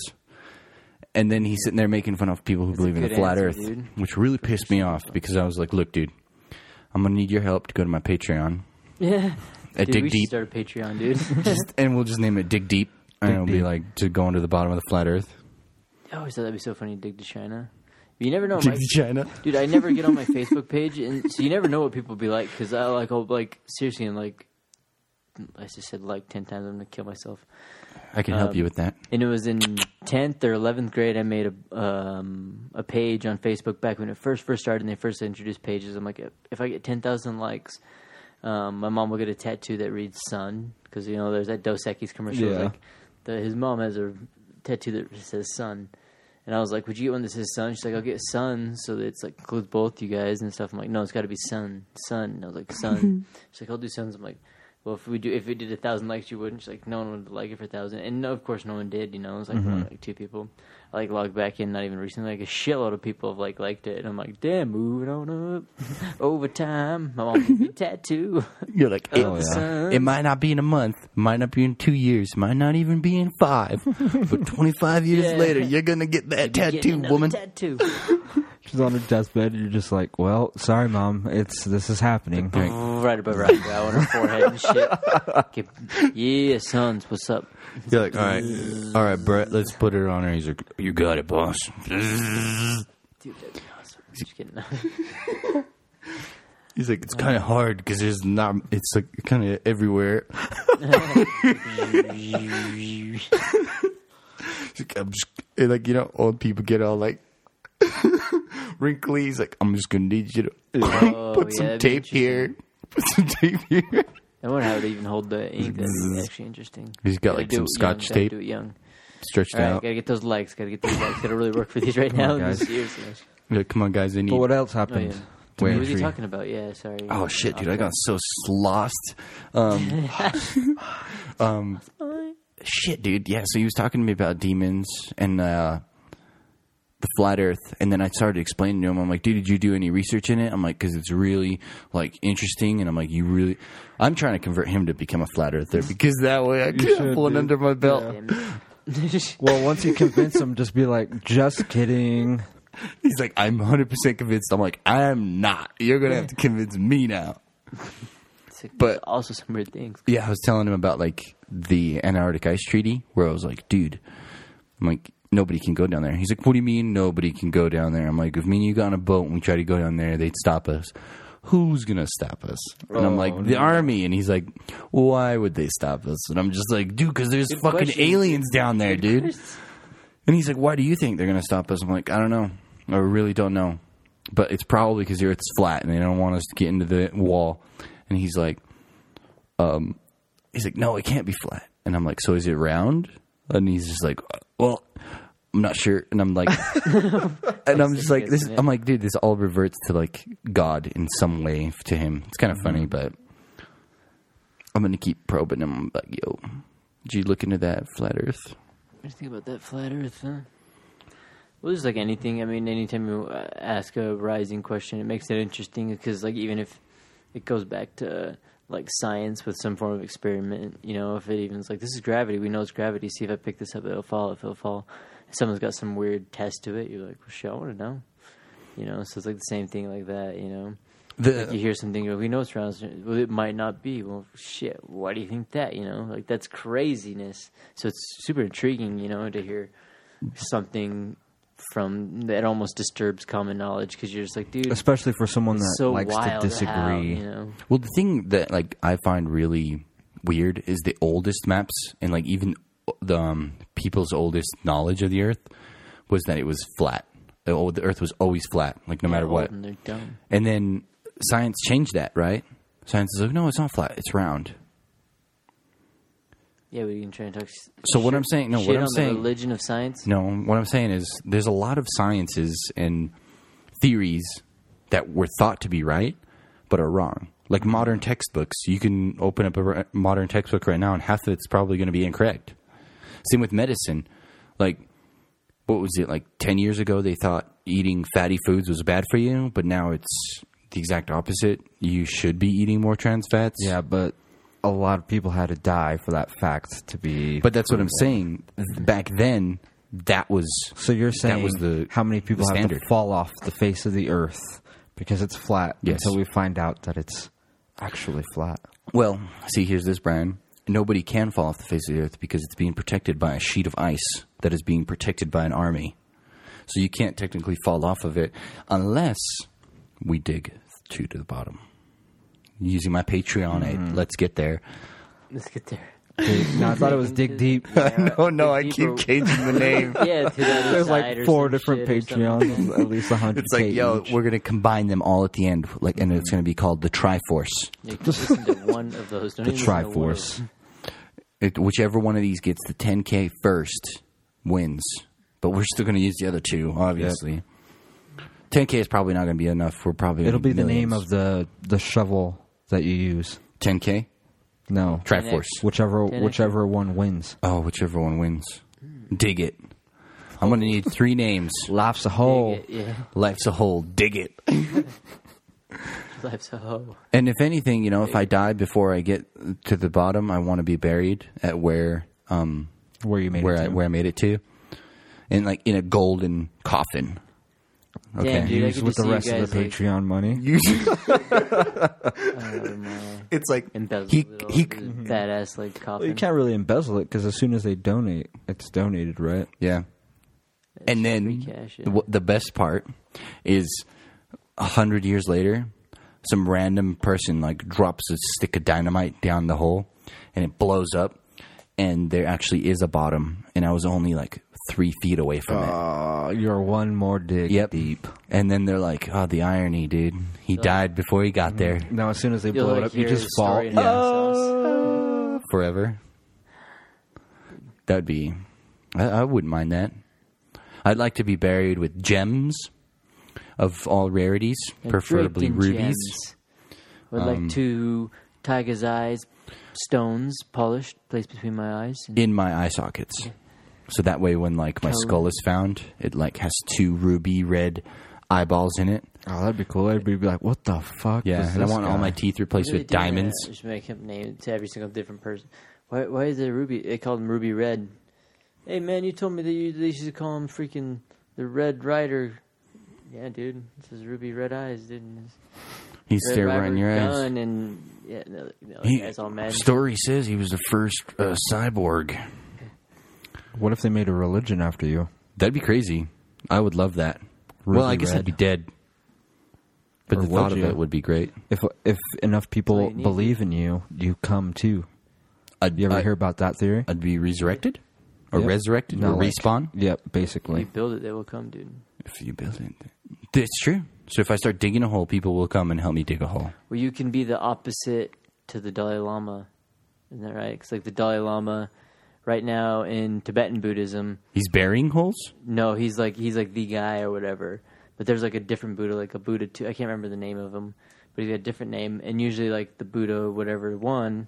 And then he's sitting there making fun of people who a believe in the flat answer, Earth, dude. which really pissed me off because I was like, look, dude, I'm gonna need your help to go to my Patreon Yeah. At Dude, Dig we should Deep, start a Patreon, dude. just, and we'll just name it Dig Deep, and Dig it'll be like to go into the bottom of the flat Earth. I always thought that'd be so funny. Dig to China. But you never know. Dig my- to China. Dude, I never get on my Facebook page, and so you never know what people be like. Because I like, oh, like seriously, and like, I just said like ten times, I'm gonna kill myself. I can help Um, you with that. And it was in tenth or eleventh grade. I made a um, a page on Facebook back when it first first started, and they first introduced pages. I'm like, if I get ten thousand likes, um, my mom will get a tattoo that reads "Son" because you know there's that Dos Equis commercial. Yeah. Like, the, his mom has a tattoo that says "Son." And I was like, "Would you get one that says son?" She's like, "I'll get son, so that it's like includes both you guys and stuff." I'm like, "No, it's got to be son, son." And I was like, "Son." She's like, "I'll do sons." I'm like, "Well, if we do, if we did a thousand likes, you wouldn't." She's like, "No one would like it for a thousand. and no, of course, no one did. You know, it was like one, like two people. I like logged back in, not even recently. Like a shitload of people have like liked it, and I'm like, "Damn, moving on up over time." My mom gave me a tattoo. You're like, oh, it, of the sun. it might not be in a month, might not be in two years, might not even be in five, but 25 years Yeah. later, you're gonna get that Getting tattoo, another woman. Tattoo. She's on her deathbed. And you're just like, well, sorry, mom. It's this is happening. Right above her eyebrow on her forehead and shit. Get- yeah, sons, what's up? You're like, all right, all right, Brett, let's put it on her. He's like, you got it, boss. Dude, that'd be awesome. Just kidding. He's like, it's kind of hard because there's not. It's like kind of everywhere. He's like, I'm just and like you know, old people get all like wrinkly. He's like, I'm just gonna need you to Oh, put yeah, some that'd be tape here, put some tape here. I wonder how to even hold the ink. That'd be actually interesting. He's got, like, some scotch young, tape. Do it young. Stretched All right, out. gotta get those likes. Gotta get those likes. Gotta really work for these right now. on, guys. Seriously. Like, come on, guys, I need. But what else Oh, yeah. happened? What was he talking about? Yeah, sorry. Oh shit, dude! I got so lost. Um, um, shit, dude. Yeah, so he was talking to me about demons and uh, the flat Earth, and then I started explaining to him. I'm like, dude, did you do any research in it? I'm like, because it's really like interesting, and I'm like, you really. I'm trying to convert him to become a flat earther because that way I can have should, one dude. under my belt. Damn it. Well, once you convince him, just be like, just kidding. He's like, I'm 100 percent convinced. I'm like, I'm not. You're gonna have to convince me now. Like- But- also some weird things. Yeah, I was telling him about like the Antarctic Ice Treaty, where I was like, dude, I'm like, nobody can go down there. He's like, what do you mean nobody can go down there? I'm like, if me and you got on a boat and we try to go down there, they'd stop us. Who's gonna stop us? And I'm Oh, like, the no. army. And he's like, why would they stop us? And I'm just like, dude, because there's Good fucking question. aliens down there, dude. And he's like, why do you think they're gonna stop us? I'm like, I don't know. I really don't know. but it's probably because the Earth's flat and they don't want us to get into the wall. And he's like, um, he's like, no, it can't be flat. And I'm like, so is it round? And he's just like, well, I'm not sure. And I'm like, and I'm just like, this. I'm like, dude, this all reverts to like God in some way to him. It's kind of funny, but I'm gonna keep probing him. I'm like, yo, did you look into that flat Earth? What do you think about that flat Earth? Huh? Well, just like anything. I mean, anytime you uh, ask a rising question, it makes it interesting because, like, even if it goes back to like science with some form of experiment, you know, if it even's like this is gravity, we know it's gravity. See if I pick this up, it'll fall. If it'll fall, if someone's got some weird test to it, you're like, well, shit, I want to know. You know, so it's like the same thing like that. You know, The like you hear something, you're like, we know it's round. Well, it might not be. Well, shit, why do you think that? You know, like that's craziness. So it's super intriguing, you know, to hear something from that almost disturbs common knowledge because you're just like, dude, Especially for someone that so likes to disagree. how, you know, Well, the thing that like I find really weird is the oldest maps and like even the um, people's oldest knowledge of the Earth was that it was flat. The, old, the Earth was always flat, like no matter they're what. and. And then science changed that, right? Science is like, no, it's not flat; it's round. Yeah, we can try and talk. s- So what I'm saying- no, what I'm on saying- the religion of science. No, what I'm saying is there's a lot of sciences and theories that were thought to be right, but are wrong. Like modern textbooks, you can open up a re- modern textbook right now, and half of it's probably going to be incorrect. Same with medicine. Like, what was it? Like ten years ago, they thought eating fatty foods was bad for you, but now it's the exact opposite. You should be eating more trans fats. Yeah, but a lot of people had to die for that fact to be. but that's what I'm saying. Back then, that was So you're saying that was the- how many people have standard. to fall off the face of the earth because it's flat Yes. until we find out that it's actually flat? Well, see, here's this, Brian. Nobody can fall off the face of the earth because it's being protected by a sheet of ice that is being protected by an army. So you can't technically fall off of it unless we dig two to the bottom. Using my Patreon aid, mm-hmm. let's get there. Let's get there. no, I thought it was dig deep. no, no, I keep changing the name. Yeah, to the other There's like four different shit. Patreons, at least a hundred. It's like, yo, we're gonna combine them all at the end, like, and it's mm-hmm. gonna be called the Triforce. You can listen to one of those. Don't the even listen to one of Triforce. It, whichever one of these gets the 10k first wins. But we're still going to use the other two, obviously. 10k is probably not going to be enough. We're probably It'll be the name of the the shovel that you use. 10k No, Triforce. whichever 10X. whichever one wins. Oh, whichever one wins. Dig it. I'm going to need three names. Life's a hole. Yeah, Life's a hole. Dig it. life's a hole. And if anything, you know, if I die before I get to the bottom, I want to be buried at where um Where you made where it I to. where I made it to, in like in a golden coffin. Okay. Damn, dude, I Use could with just the see you rest of guys, the like, Patreon money. Oh, my. it's like Embezzled he it all, he dude. Mm-hmm. fat ass like coffin. Well, you can't really embezzle it because as soon as they donate, it's donated, right? yeah. And then free cash, yeah. the, the best part is a hundred years later, some random person like drops a stick of dynamite down the hole, and it blows up, and there actually is a bottom, and I was only like three feet away from it. Uh, you're one more dig Yep. deep. And then they're like, "Oh, the irony, dude! He died before he got there Now, as soon as they You'll, blow it up, you just fall. story in the sauce. forever." That'd be, I, I wouldn't mind that. I'd like to be buried with gems of all rarities, And preferably rubies. gems. Would like to Tiger's eyes, stones polished, placed between my eyes. In my eye sockets. So that way, when like my Totally. skull is found, it like has two ruby red eyeballs in it. Oh, that'd be cool. Everybody would be like, "What the fuck?" Yeah, is and I this want all guy?" my teeth replaced with do that. diamonds. Just make up name to every single different person. Why? Why is it ruby? They called him Ruby Red. Hey man, you told me that you they should call him freaking the Red Rider. Yeah, dude, this is Ruby Red Eyes, dude. and this He's Red staring right Rider in your eyes. gun and yeah, no, no, He- guys all mad. story says he was the first uh, cyborg. What if they made a religion after you? That'd be crazy. I would love that. well, I guess red. I'd be dead. But Or the would thought of you? it would be great. If if enough people need. believe in you, you come too. I'd, You ever I'd, hear about that theory? I'd be resurrected? Or Yep. resurrected? No, or like- respawn? Yep, basically. If you build it, they will come, dude. If you build it. It's true. So if I start digging a hole, people will come and help me dig a hole. Well, you can be the opposite to the Dalai Lama. Isn't that right? Because like the Dalai Lama, right now in Tibetan Buddhism, He's burying holes. no, he's like he's like the guy or whatever. But there's like a different Buddha, like a Buddha two. I can't remember the name of him, but he's got a different name. And usually, like the Buddha, whatever one,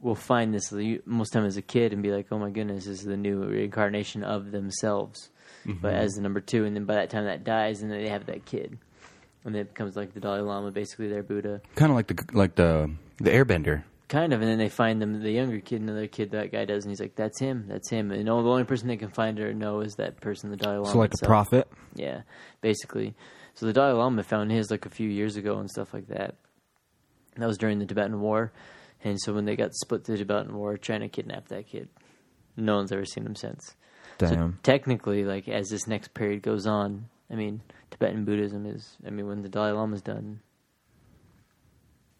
will find this most time as a kid and be like, "Oh my goodness, this is the new reincarnation of themselves." Mm-hmm. But as the number two, and then by that time that dies, and then they have that kid, and then it becomes like the Dalai Lama, basically their Buddha. Kind of like the like the the airbender. Kind of, and then they find them the younger kid, another kid that guy does, and he's like, "That's him, that's him." And all the only person they can find or know is that person, the Dalai Lama. So like a itself. prophet. Yeah, basically. So the Dalai Lama found his like a few years ago and stuff like that. That was during the Tibetan War, and so when they got split the Tibetan War, China kidnapped that kid. No one's ever seen him since. So technically, like as this next period goes on, I mean, Tibetan Buddhism is. I mean, when the Dalai Lama's done,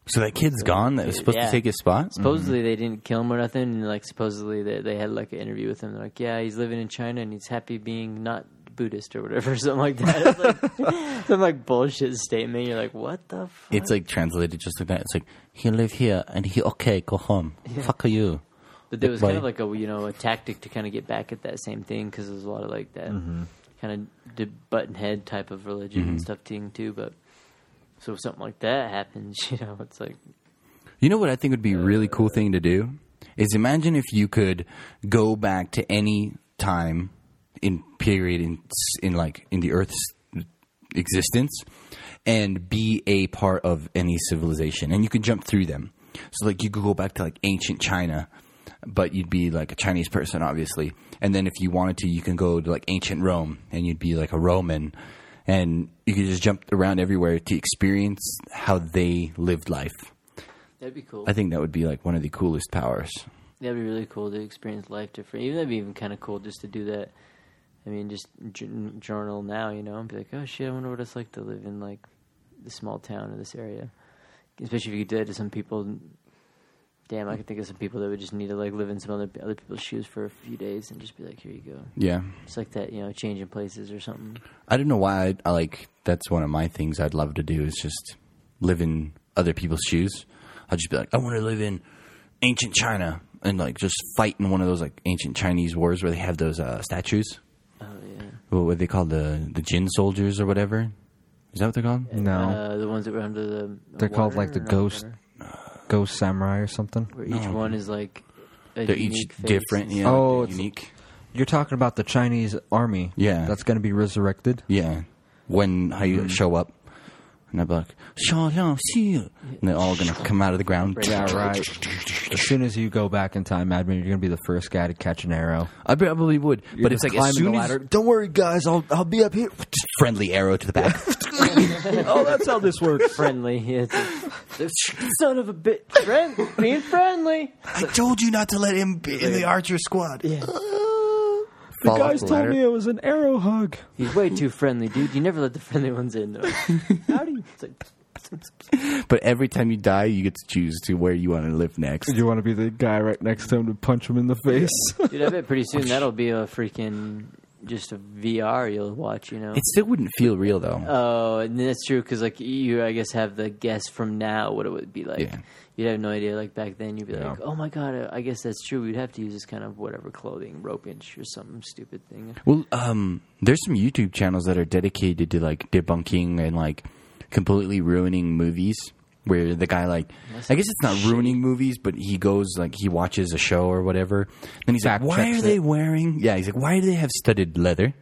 So that kid's gone. That was supposed Yeah. to take his spot. Mm-hmm. Supposedly they didn't kill him or nothing, and like supposedly they they had like an interview with him. They're like, yeah, he's living in China and he's happy being not Buddhist or whatever, something like that. It's like, some like bullshit statement. You're like, what the? Fuck? It's like translated just like that. It's like he live here and he okay. Go home. Fuck are you? But there was kind of Like- a you know a tactic to kind of get back at that same thing because there's a lot of like that mm-hmm. kind of button head type of religion and mm-hmm. stuff thing too. But so if something like that happens, you know, it's like You know what I think would be a really cool thing to do is imagine if you could go back to any time in period in in like in the Earth's existence and be a part of any civilization, and you could jump through them. So like you could go back to like ancient China, but you'd be like a Chinese person, obviously. And then if you wanted to, you can go to like ancient Rome, and you'd be like a Roman, and you could just jump around everywhere to experience how they lived life. that'd be cool. I think that would be like one of the coolest powers. That'd be really cool to experience life different. Even that'd be even kind of cool just to do that. I mean, just j- journal now, you know, and be like, oh shit, I wonder what it's like to live in like this small town in this area. Especially if you could do that to some people. Damn, I could think of some people that would just need to like live in some other other people's shoes for a few days and just be like, here you go. Yeah. It's like that, you know, changing places or something. I don't know why I, I like that's one of my things I'd love to do is just live in other people's shoes. I'd just be like, I want to live in ancient China and like just fight in one of those like ancient Chinese wars where they have those uh, statues. Oh yeah. What were they called? The the Jin soldiers or whatever. Is that what they're called? No, Uh, the ones that were under the. They're called, like, the ghost- water? Ghost Samurai or something. Where each No. one is like. A They're each unique face. different. Yeah. Oh, like, it's- unique. You're talking about the Chinese army. Yeah. That's going to be resurrected. Yeah. When how you hmm. show up. And I'd be like, "Xiao Xiao Xi," and they're all gonna come out of the ground. Yeah, right. As soon as you go back in time, Madman, you're going to be the first guy to catch an arrow. I probably would, You're but it's just like as climbing soon the as. Don't worry, guys. I'll I'll be up here. friendly arrow to the back. oh, that's how this works. friendly. Yeah, it's a- son of a bitch. Friend, being friendly. I told you not to let him be in the archer squad. Yeah. The guys told ladder. me it was an arrow hug. He's way too friendly, dude. You never let the friendly ones in. Though. Howdy. It's like, But every time you die, you get to choose to where you want to live next. You want to be the guy right next to him to punch him in the face? dude, I bet pretty soon that'll be a freaking just a VR you'll watch. You know. It still wouldn't feel real though. Oh, and that's true because like you, I guess, have the guess from now what it would be like. Yeah. You'd have no idea. Like back then, you'd be Yeah. like, "Oh my god, I guess that's true." We'd have to use this kind of whatever clothing, rope inch, or some stupid thing. Well, um, there's some YouTube channels that are dedicated to like debunking and like completely ruining movies. Where the guy like, I guess it's not ruining movies, but he goes like he watches a show or whatever. Then he's Fact like, "Why checks are they it. wearing?" Yeah, he's like, "Why do they have studded leather?"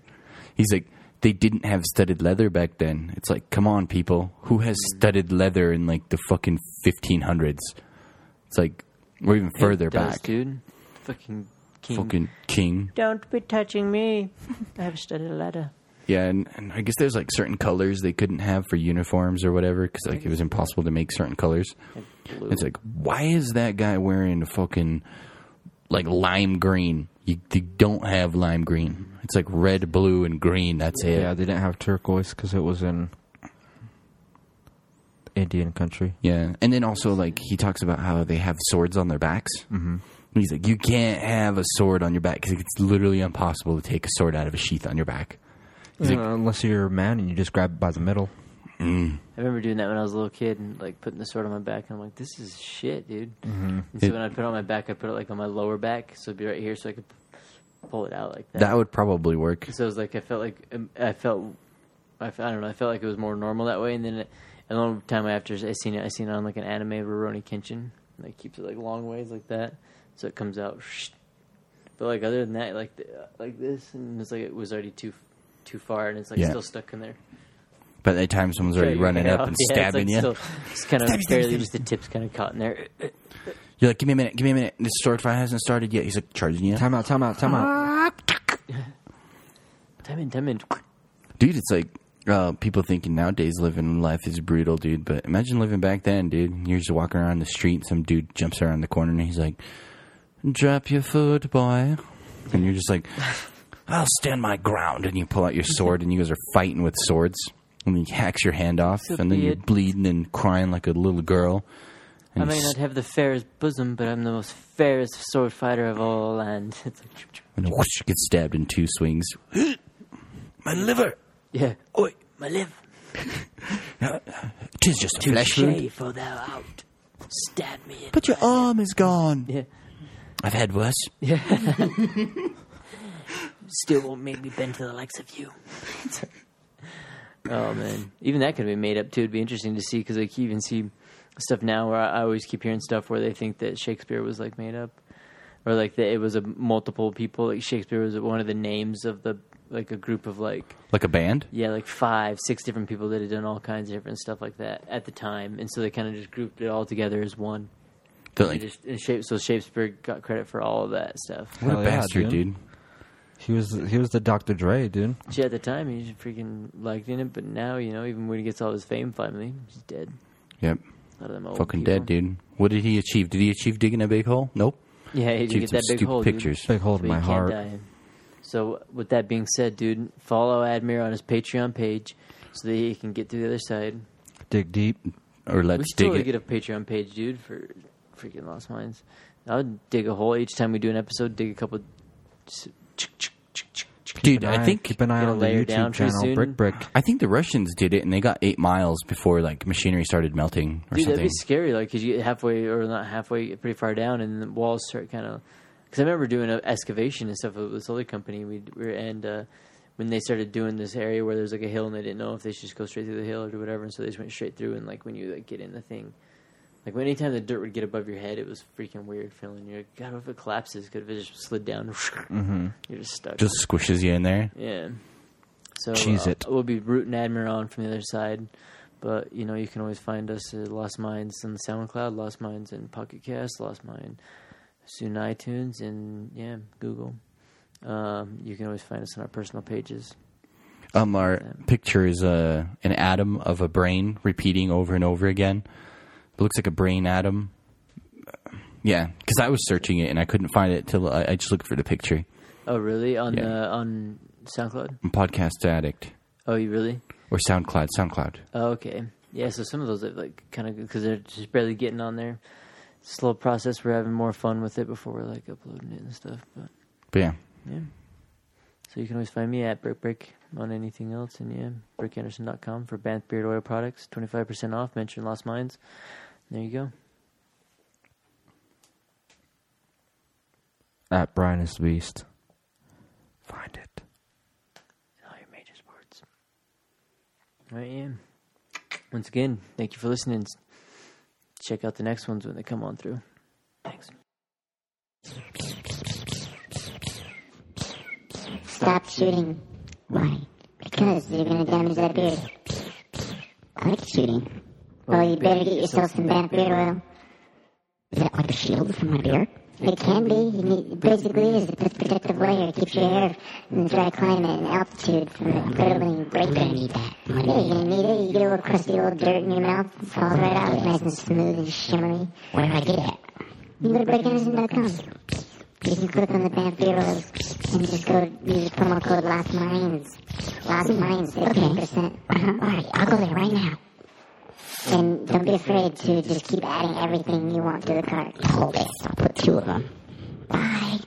He's like, "They didn't have studded leather back then." It's like, come on, people, who has studded leather in like the fucking 1500s? It's like, or even further does, back. dude. Fucking king. Fucking king. Don't be touching me. I have studded leather. Yeah, and, and I guess there's like certain colors they couldn't have for uniforms or whatever because like it was impossible to make certain colors. Blue. It's like, why is that guy wearing a fucking like lime green? You, you don't have lime green. It's like red, blue, and green. That's it. yeah, they didn't have turquoise because it was in Indian country. Yeah, and then also like he talks about how they have swords on their backs. Mm-hmm. He's like, you can't have a sword on your back because it's literally impossible to take a sword out of a sheath on your back. He's like, unless you're a man and you just grab it by the middle. Mm. I remember doing that when I was a little kid and like putting the sword on my back. And I'm like, this is shit, dude. Mm-hmm. And so It- when I put it on my back, I put it like on my lower back, so it'd be right here, so I could pull it out like that. That would probably work. So it was like I felt like um, I felt I, f- I don't know I felt like it was more normal that way. And then it, a long time after I seen it, I seen it on like an anime Rurouni Kenshin. Like keeps it like long ways like that, so it comes out. But like other than that, like the, like this, and it's like it was already too too far, and it's like Yeah. still stuck in there. But the time someone's already running up off. and Yeah, stabbing it's you. Still, it's kind of barely just the tips kind of caught in there. You're like, give me a minute, give me a minute. This sword fight hasn't started yet. He's like charging you. Time out, time out, time out. Time in, time in. Dude, it's like uh, people thinking nowadays living life is brutal, dude. But imagine living back then, dude. You're just walking around the street, and some dude jumps around the corner and he's like, "Drop your food, boy," and you're just like, "I'll stand my ground." And you pull out your sword, and you guys are fighting with swords, and he hacks your hand off, So and then you're it. bleeding and crying like a little girl. I may not have the fairest bosom, but I'm the most fairest sword fighter of all land. It's like, and whoosh, get stabbed in two swings. my liver. yeah. Oi, My live. tis just a flesh wound. For thou out. Stab me. But your arm is gone. Yeah. I've had worse. Yeah. Still won't make me bend to the likes of you. Oh man, even that could be made up too. It'd be interesting to see because like you even see stuff now where I, I always keep hearing stuff where they think that Shakespeare was like made up, or like that it was a multiple people. Like Shakespeare was one of the names of the like a group of like Like a band? yeah like five six different people that had done all kinds of different stuff like that at the time, and so they kind of just grouped it all together as one. They're like, just, and Shape, so Shakespeare got credit for all of that stuff. what a Hell yeah, bastard, dude. dude. He was he was the Dr. Dre, dude. See, at the time, he just freaking liked in it, but now, you know, even when he gets all his fame finally, he's dead. Yep. A lot of them old Fucking people. dead, dude. What did he achieve? Did he achieve digging a big hole? Nope. Yeah, he Achieved did get some that big stupid hole, pictures. Big hole dude. in So my he heart. can't die. So, with that being said, dude, follow Admir on his Patreon page so that he can get to the other side. Dig deep. Or let's should dig totally it. get a Patreon page, dude, for freaking Lost Minds. I would dig a hole each time we do an episode. Dig a couple. s- Dude, Keep I think keep an eye on the YouTube channel. Brick Brick. I think the Russians did it, and they got eight miles before like machinery started melting or Dude, something. that'd be scary. Like, cause you get halfway or not halfway, pretty far down, and the walls start kind of. Because I remember doing an excavation and stuff with this other company. We were and uh, when they started doing this area where there's like a hill, and they didn't know if they should just go straight through the hill or do whatever, and so they just went straight through. And like when you like get in the thing, like when anytime the dirt would get above your head, it was freaking weird feeling. You're like, God, what if it collapses? Could if it just slid down? Mm-hmm. You're just stuck. Just squishes you in there. Yeah. So Cheese uh, it. we'll be rooting Admir on from the other side. But, you know, you can always find us at Lost Minds on the SoundCloud, Lost Minds in Pocket Cast, Lost Mind soon iTunes, and, yeah, Google. Um, you can always find us on our personal pages. Um, our picture is uh, an atom of a brain repeating over and over again. It looks like a brain atom. Yeah, because I was searching it and I couldn't find it till I, I just looked for the picture. Oh, really? On Yeah. uh, on SoundCloud? I'm Podcast Addict Oh, you really? or SoundCloud. SoundCloud. Oh, okay. Yeah, so some of those are like kind of because they're just barely getting on there. Slow process. We're having more fun with it before we're like uploading it and stuff. But But yeah, Yeah. So you can always find me at Brick Brick on anything else. And yeah, brickanderson.com for Banth Beard Oil products. 25% off. Mention Lost Minds. There you go. At Brian is the Beast. Find it. All your major sports. All right, yeah. Once again, thank you for listening. Check out the next ones when they come on through. Thanks. Stop shooting. Why? Because you're gonna damage that beard. I like shooting. Well, you better get yourself some bad beard oil. Is that like a shield for my beard? It can be. You need, basically, is a protective layer. It keeps your hair in the dry climate and altitude from the incredibly break. You're gonna need that. Yeah, you're gonna need it. You get a little crusty old dirt in your mouth, it falls right out, nice and smooth and shimmery. Where do I get it? You go to brickanderson.com. You can click on the band Heroes and just go use the promo code Lost Minds. Lost Minds, 15%. Uh-huh. Alright, I'll go there right now. And um, don't be afraid to just keep adding everything you want to the cart. Hold this. I'll put two of them. Bye.